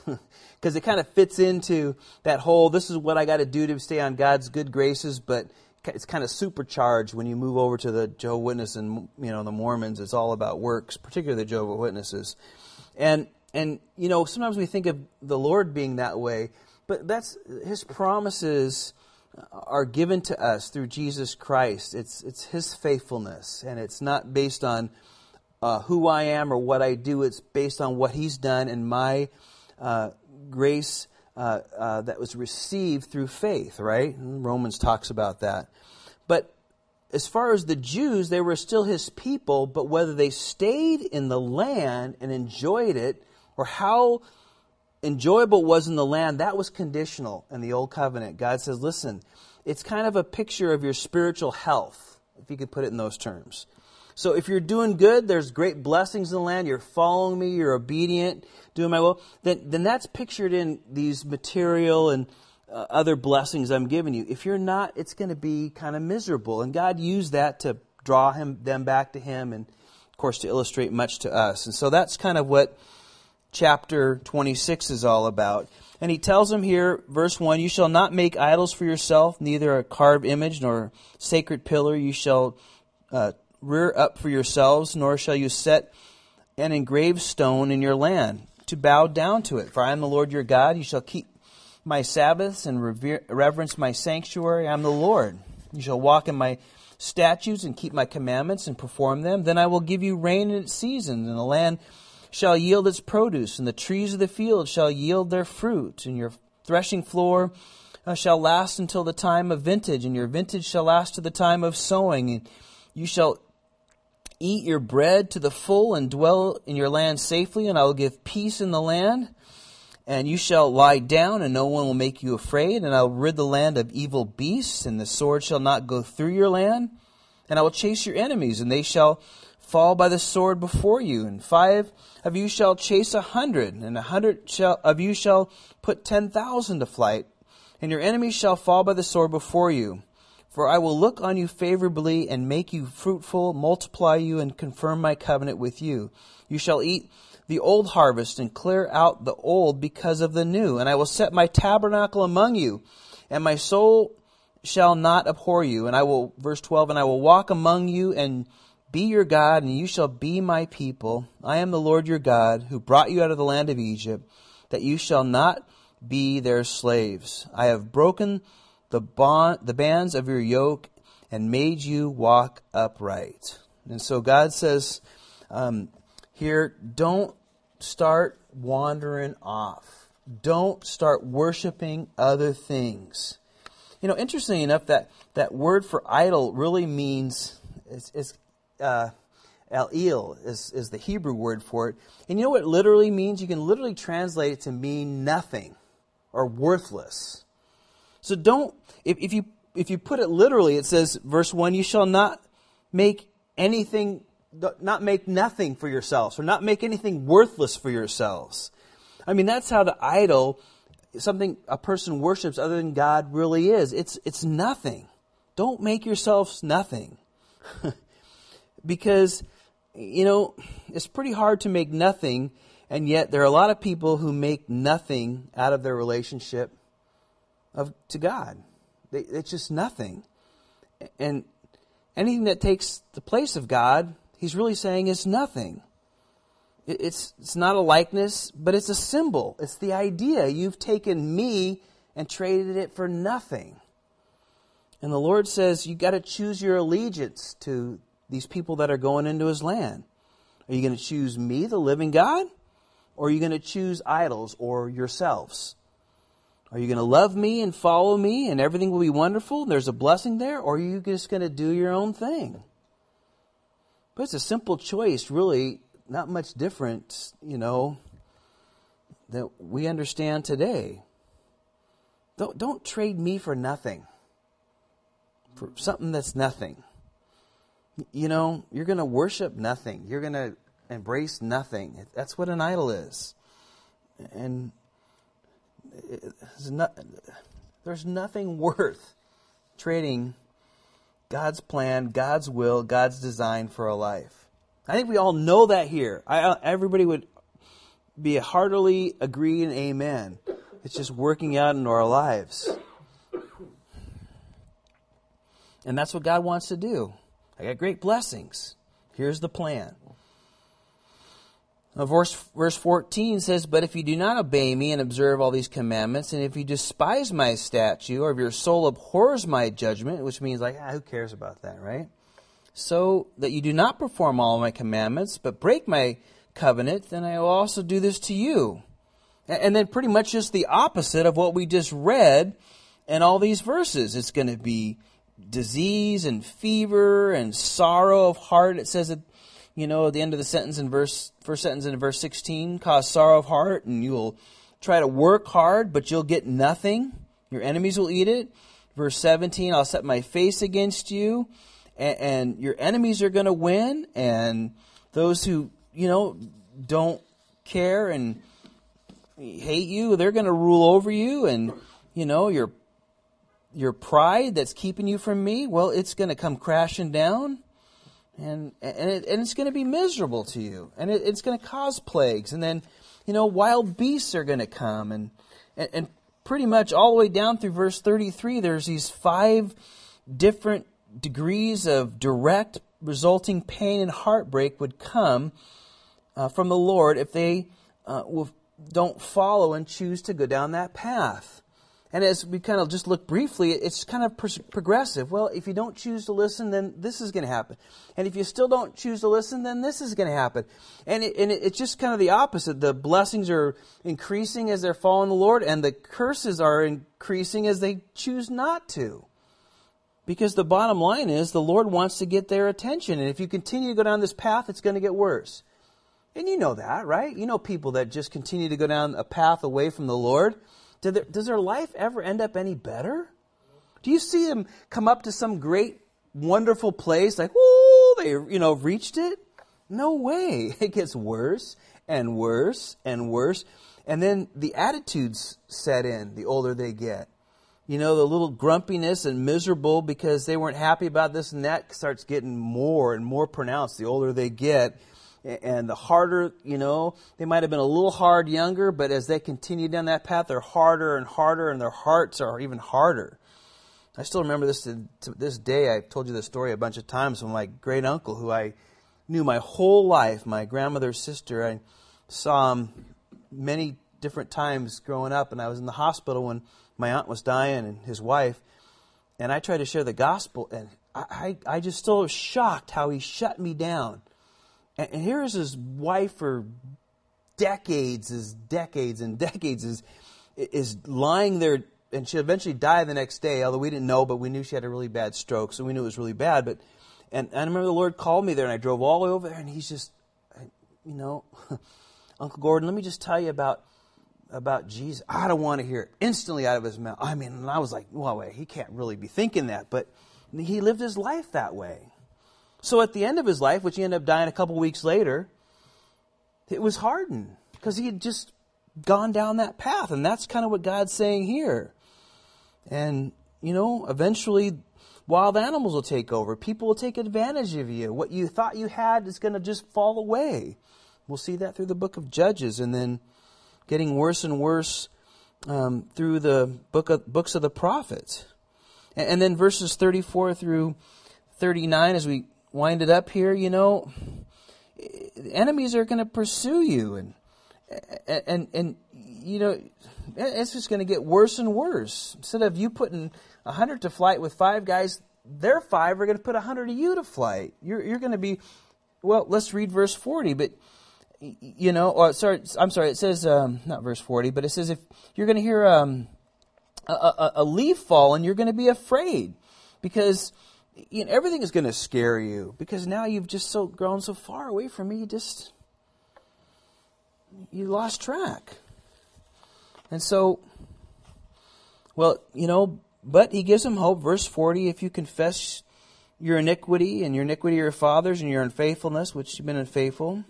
because it kind of fits into that whole this is what I got to do to stay on God's good graces, but it's kind of supercharged when you move over to the Jehovah Witness and you know the Mormons. It's all about works, particularly the Jehovah Witnesses, and and you know sometimes we think of the Lord being that way, but that's His promises are given to us through Jesus Christ. It's it's His faithfulness, and it's not based on uh, who I am or what I do. It's based on what He's done and my uh, grace uh, uh, that was received through faith, right? Romans talks about that. But as far as the Jews, they were still His people, but whether they stayed in the land and enjoyed it or how enjoyable was in the land, that was conditional in the Old Covenant. God says, listen, it's kind of a picture of your spiritual health, if you could put it in those terms. So if you're doing good, there's great blessings in the land, you're following me, you're obedient, doing my will, then, then that's pictured in these material and uh, other blessings I'm giving you. If you're not, it's going to be kind of miserable. And God used that to draw him, them back to Him and, of course, to illustrate much to us. And so that's kind of what chapter 26 is all about. And he tells them here, verse 1 You shall not make idols for yourself, neither a carved image nor sacred pillar. You shall uh, rear up for yourselves, nor shall you set an engraved stone in your land to bow down to it. For I am the Lord your God. You shall keep my Sabbaths and revere, reverence my sanctuary. I am the Lord. You shall walk in my statutes and keep my commandments and perform them. Then I will give you rain in its season, and the land shall yield its produce, and the trees of the field shall yield their fruit, and your threshing floor uh, shall last until the time of vintage, and your vintage shall last to the time of sowing. And you shall Eat your bread to the full and dwell in your land safely, and I will give peace in the land. And you shall lie down, and no one will make you afraid. And I will rid the land of evil beasts, and the sword shall not go through your land. And I will chase your enemies, and they shall fall by the sword before you. And five of you shall chase a hundred, and a hundred shall, of you shall put ten thousand to flight. And your enemies shall fall by the sword before you. For I will look on you favorably and make you fruitful, multiply you, and confirm my covenant with you. You shall eat the old harvest and clear out the old because of the new. And I will set my tabernacle among you, and my soul shall not abhor you. And I will, verse 12, and I will walk among you and be your God, and you shall be my people. I am the Lord your God, who brought you out of the land of Egypt, that you shall not be their slaves. I have broken the, bond, the bands of your yoke and made you walk upright. And so God says um, here, don't start wandering off. Don't start worshiping other things. You know, interestingly enough, that, that word for idol really means, is, is uh, El is, is the Hebrew word for it. And you know what it literally means? You can literally translate it to mean nothing or worthless. So don't, if, if you, if you put it literally, it says, verse 1, you shall not make anything, not make nothing for yourselves, or not make anything worthless for yourselves. I mean, that's how the idol, something a person worships other than God really is. It's, it's nothing. Don't make yourselves nothing. because, you know, it's pretty hard to make nothing, and yet there are a lot of people who make nothing out of their relationship of, to God. They, it's just nothing. And anything that takes the place of God, he's really saying is nothing. It's, it's not a likeness, but it's a symbol. It's the idea. You've taken me and traded it for nothing. And the Lord says you got to choose your allegiance to these people that are going into his land. Are you going to choose me, the living God? Or are you going to choose idols or yourselves? Are you going to love me and follow me and everything will be wonderful? There's a blessing there? Or are you just going to do your own thing? But it's a simple choice, really, not much different, you know, that we understand today. Don't, don't trade me for nothing, for something that's nothing. You know, you're going to worship nothing. You're going to embrace nothing. That's what an idol is. And not, there's nothing worth trading God's plan, God's will, God's design for a life. I think we all know that here. I, uh, everybody would be heartily agree and amen. It's just working out in our lives. And that's what God wants to do. I got great blessings. Here's the plan. Now, verse, verse 14 says, But if you do not obey me and observe all these commandments, and if you despise my statute, or if your soul abhors my judgment, which means, like, ah, who cares about that, right? So that you do not perform all my commandments, but break my covenant, then I will also do this to you. And then pretty much just the opposite of what we just read in all these verses. It's going to be disease and fever and sorrow of heart. It says that you know, at the end of the sentence in verse, first sentence in verse 16, cause sorrow of heart, and you will try to work hard, but you'll get nothing. Your enemies will eat it. Verse 17, I'll set my face against you, and, and your enemies are going to win, and those who, you know, don't care and hate you, they're going to rule over you, and, you know, your, your pride that's keeping you from me, well, it's going to come crashing down and and, it, and it's going to be miserable to you, and it, it's going to cause plagues, and then you know wild beasts are going to come, and, and and pretty much all the way down through verse thirty three, there's these five different degrees of direct resulting pain and heartbreak would come uh, from the Lord if they uh, will, don't follow and choose to go down that path. And as we kind of just look briefly, it's kind of progressive. Well, if you don't choose to listen, then this is going to happen. And if you still don't choose to listen, then this is going to happen. And, it, and it, it's just kind of the opposite. The blessings are increasing as they're following the Lord, and the curses are increasing as they choose not to. Because the bottom line is the Lord wants to get their attention. And if you continue to go down this path, it's going to get worse. And you know that, right? You know people that just continue to go down a path away from the Lord does their life ever end up any better? Do you see them come up to some great, wonderful place like, oh, they, you know, reached it? No way. It gets worse and worse and worse. And then the attitudes set in the older they get. You know, the little grumpiness and miserable because they weren't happy about this and that starts getting more and more pronounced the older they get and the harder, you know, they might have been a little hard younger, but as they continue down that path, they're harder and harder, and their hearts are even harder. I still remember this to, to this day. I've told you this story a bunch of times from my great uncle, who I knew my whole life, my grandmother's sister. I saw him many different times growing up, and I was in the hospital when my aunt was dying and his wife, and I tried to share the gospel, and I, I, I just still was shocked how he shut me down And, and here is his wife for decades, is decades and decades, is, is lying there, and she eventually died the next day, although we didn't know, but we knew she had a really bad stroke, so we knew it was really bad. But and, and I remember the Lord called me there, and I drove all the way over there, and he's just, you know, Uncle Gordon, let me just tell you about about Jesus. I don't want to hear it instantly out of his mouth. I mean, and I was like, well, wait, he can't really be thinking that, but he lived his life that way. So at the end of his life, which he ended up dying a couple weeks later, it was hardened because he had just gone down that path, and that's kind of what God's saying here. And you know, eventually Wild animals will take over. People will take advantage of you. What you thought you had is going to just fall away. We'll see that through the book of Judges and then getting worse and worse um, through the book of, books of the prophets. And, and then verses 34 through 39, as we wind it up here, you know, enemies are going to pursue you. And, and, and, you know, it's just going to get worse and worse. Instead of you putting 100 to flight with five guys, their five are going to put 100 of you to flight. You're, you're going to be, well, let's read verse 40, but, you know, or, sorry, I'm sorry, it says, um, not verse 40, but it says if you're going to hear um, a, a, a leaf fall and you're going to be afraid because you know, everything is going to scare you because now you've just so grown so far away from me, you just, you lost track. And so, well, you know, but he gives them hope. Verse 40 if you confess your iniquity and your iniquity of your fathers and your unfaithfulness, which you've been unfaithful,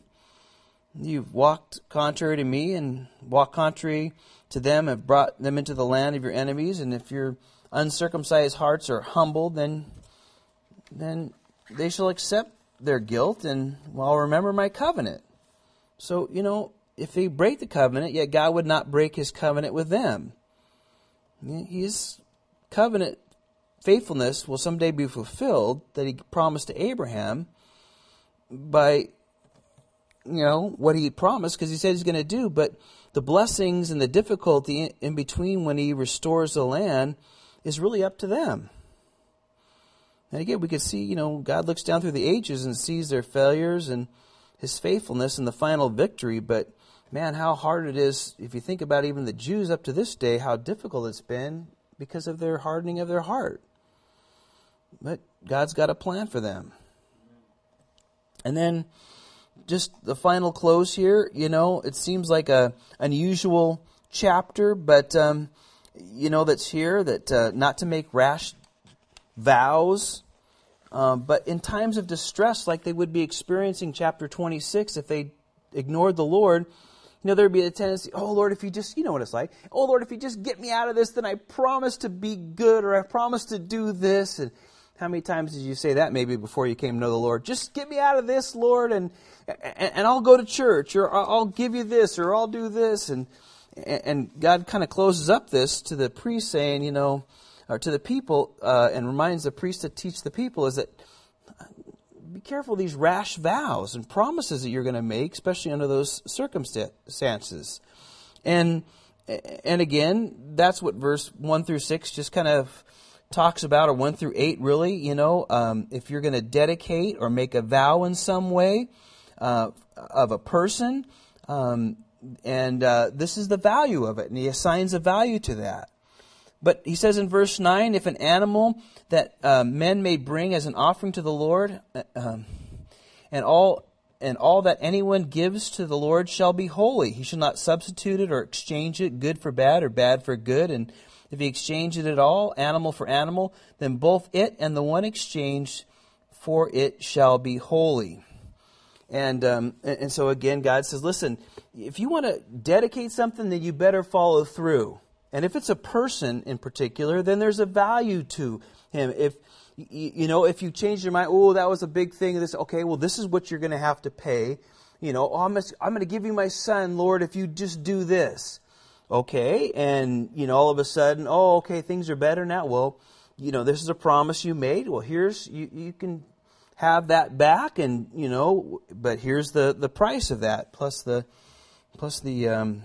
you've walked contrary to me and walked contrary to them and brought them into the land of your enemies. And if your uncircumcised hearts are humbled, then, then they shall accept their guilt and, well, remember my covenant. So, you know, if they break the covenant, yet God would not break his covenant with them. His covenant faithfulness will someday be fulfilled that he promised to Abraham by you know what he promised because he said he's going to do but the blessings and the difficulty in between when he restores the land is really up to them and again we could see you know god looks down through the ages and sees their failures and his faithfulness and the final victory but man how hard it is if you think about even the jews up to this day how difficult it's been because of their hardening of their heart. But God's got a plan for them. And then just the final close here, you know, it seems like a unusual chapter, but um, you know that's here that uh, not to make rash vows, um, but in times of distress, like they would be experiencing chapter 26, if they ignored the Lord, you know, there'd be a tendency, oh Lord, if you just, you know what it's like. Oh Lord, if you just get me out of this, then I promise to be good or I promise to do this. And how many times did you say that maybe before you came to know the Lord? Just get me out of this, Lord, and, and, and I'll go to church or I'll give you this or I'll do this. And, and God kind of closes up this to the priest saying, you know, or to the people, uh, and reminds the priest to teach the people is that be careful of these rash vows and promises that you're going to make, especially under those circumstances. And and again, that's what verse one through six just kind of talks about, or one through eight, really. You know, um, if you're going to dedicate or make a vow in some way uh, of a person, um, and uh, this is the value of it, and he assigns a value to that. But he says in verse 9 if an animal that uh, men may bring as an offering to the Lord, uh, um, and all and all that anyone gives to the Lord shall be holy. He shall not substitute it or exchange it, good for bad or bad for good. And if he exchange it at all, animal for animal, then both it and the one exchanged for it shall be holy. And um, and so again, God says, listen, if you want to dedicate something, then you better follow through. And if it's a person in particular, then there's a value to him. If you know, if you change your mind, oh, that was a big thing. This, okay, well, this is what you're going to have to pay. You know, oh, I'm, I'm going to give you my son, Lord, if you just do this. Okay, and you know, all of a sudden, oh, okay, things are better now. Well, you know, this is a promise you made. Well, here's you, you can have that back, and you know, but here's the the price of that plus the plus the um,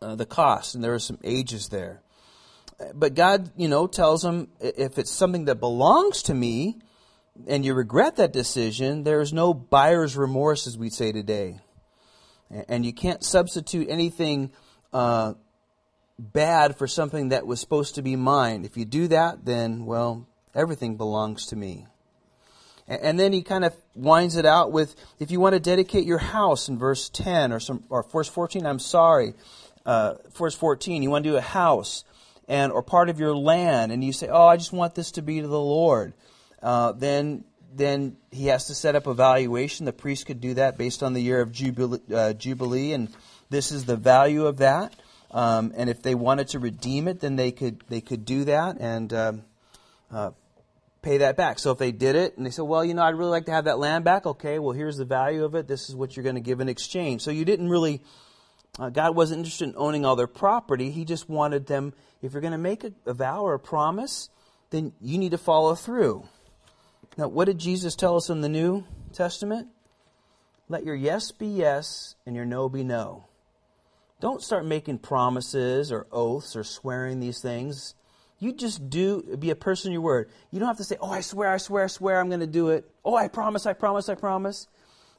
uh, the cost, and there are some ages there. But God, you know, tells him if it's something that belongs to me, and you regret that decision, there's no buyer's remorse, as we'd say today. And you can't substitute anything uh, bad for something that was supposed to be mine. If you do that, then, well, everything belongs to me. And then he kind of winds it out with if you want to dedicate your house in verse 10 or, some, or verse 14, I'm sorry, uh, verse 14, you want to do a house and or part of your land, and you say, oh, I just want this to be to the Lord. Uh, then then he has to set up a valuation. The priest could do that based on the year of Jubilee, uh, Jubilee and this is the value of that. Um, and if they wanted to redeem it, then they could they could do that and um, uh, pay that back. So if they did it and they said, well, you know, I'd really like to have that land back. Okay, well, here's the value of it. This is what you're going to give in exchange. So you didn't really. Uh, God wasn't interested in owning all their property. He just wanted them. If you're going to make a, a vow or a promise, then you need to follow through. Now, what did Jesus tell us in the New Testament? Let your yes be yes and your no be no. Don't start making promises or oaths or swearing these things. You just do, be a person your word. You don't have to say, oh, I swear, I swear, I swear I'm going to do it. Oh, I promise, I promise, I promise.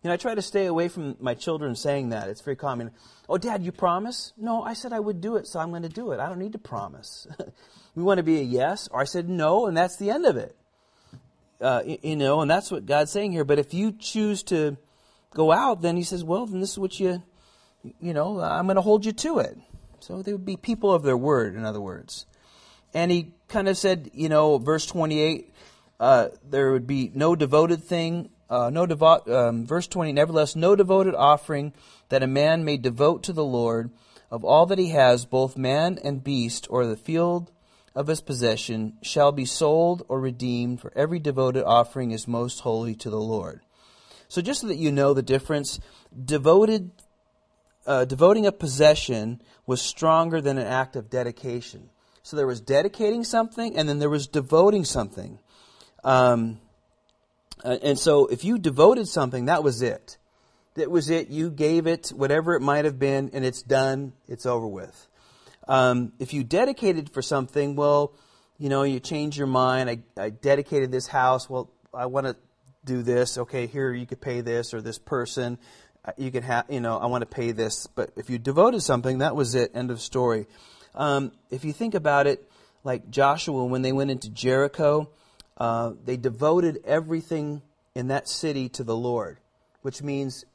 You know, I try to stay away from my children saying that. It's very common. Oh, Dad, you promise? No, I said I would do it, so I'm going to do it. I don't need to promise. we want to be a yes, or I said no, and that's the end of it uh, you know, and that's what God's saying here. But if you choose to go out, then He says, well, then this is what you, you know, I'm going to hold you to it. So they would be people of their word, in other words. And He kind of said, you know, verse 28, uh, there would be no devoted thing, uh, no devout, um, verse 20, nevertheless, no devoted offering that a man may devote to the Lord of all that he has, both man and beast, or the field of his possession shall be sold or redeemed, for every devoted offering is most holy to the Lord. So, just so that you know the difference, devoted, uh, devoting a possession was stronger than an act of dedication. So, there was dedicating something, and then there was devoting something. Um, uh, and so, if you devoted something, that was it. That was it. You gave it, whatever it might have been, and it's done, it's over with. Um, if you dedicated for something, well, you know, you change your mind. I, I dedicated this house. Well, I want to do this. Okay, here you could pay this or this person. Uh, you can have, you know, I want to pay this. But if you devoted something, that was it. End of story. Um, if you think about it, like Joshua, when they went into Jericho, uh, they devoted everything in that city to the Lord, which means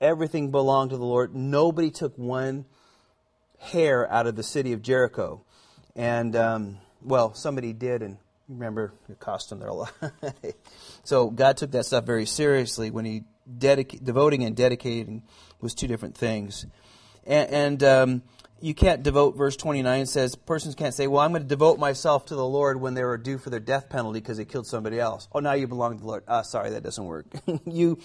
everything belonged to the Lord. Nobody took one hair out of the city of Jericho. And, um, well, somebody did, and remember, it cost them their life. so God took that stuff very seriously when He dedica- devoting and dedicating was two different things. And, and um, you can't devote, verse 29 says, persons can't say, well, I'm going to devote myself to the Lord when they were due for their death penalty because they killed somebody else. Oh, now you belong to the Lord. Ah, sorry, that doesn't work. you,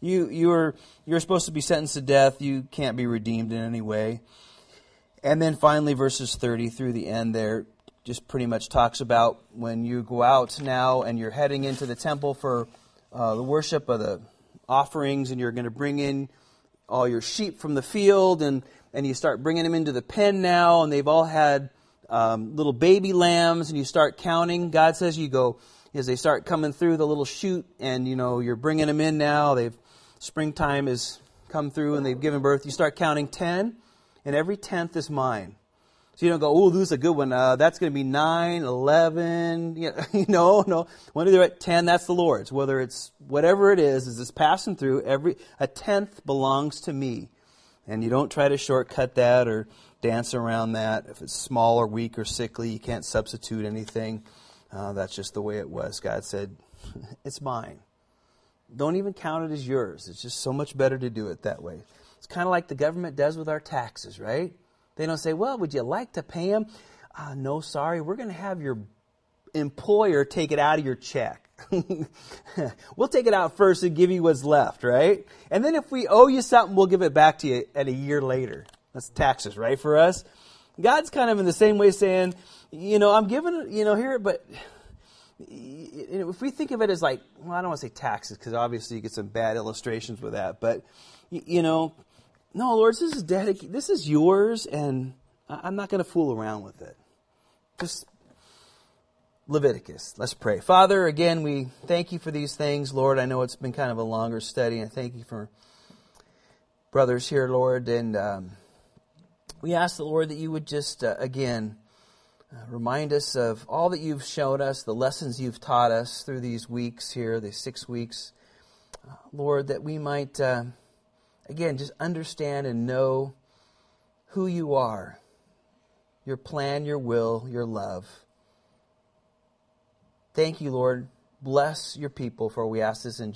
you, you're, you're supposed to be sentenced to death. You can't be redeemed in any way. And then finally, verses 30 through the end there just pretty much talks about when you go out now and you're heading into the temple for uh, the worship of the offerings, and you're going to bring in all your sheep from the field, and, and you start bringing them into the pen now, and they've all had um, little baby lambs, and you start counting. God says you go, as they start coming through the little chute, and you know, you're bringing them in now, they've, springtime has come through, and they've given birth, you start counting 10 and every tenth is mine. So you don't go, oh, this is a good one. Uh, that's going to be 9, 11. You know, no. When they're at 10, that's the Lord's. Whether it's whatever it is, is it's passing through, every a tenth belongs to me. And you don't try to shortcut that or dance around that. If it's small or weak or sickly, you can't substitute anything. Uh, that's just the way it was. God said, it's mine. Don't even count it as yours. It's just so much better to do it that way. It's kind of like the government does with our taxes, right? They don't say, well, would you like to pay them? Uh, no, sorry, we're going to have your employer take it out of your check. we'll take it out first and give you what's left, right? And then if we owe you something, we'll give it back to you at a year later. That's taxes, right, for us? God's kind of in the same way saying, you know, I'm giving, you know, here, but if we think of it as like, well, I don't want to say taxes because obviously you get some bad illustrations with that, but, you know, no, Lord, this is dedicated. This is yours, and I'm not going to fool around with it. Just Leviticus. Let's pray. Father, again, we thank you for these things, Lord. I know it's been kind of a longer study, and thank you for brothers here, Lord. And um, we ask the Lord that you would just, uh, again, uh, remind us of all that you've shown us, the lessons you've taught us through these weeks here, these six weeks. Uh, Lord, that we might, uh, again, just understand and know who you are, your plan, your will, your love. Thank you, Lord. Bless your people, for we ask this in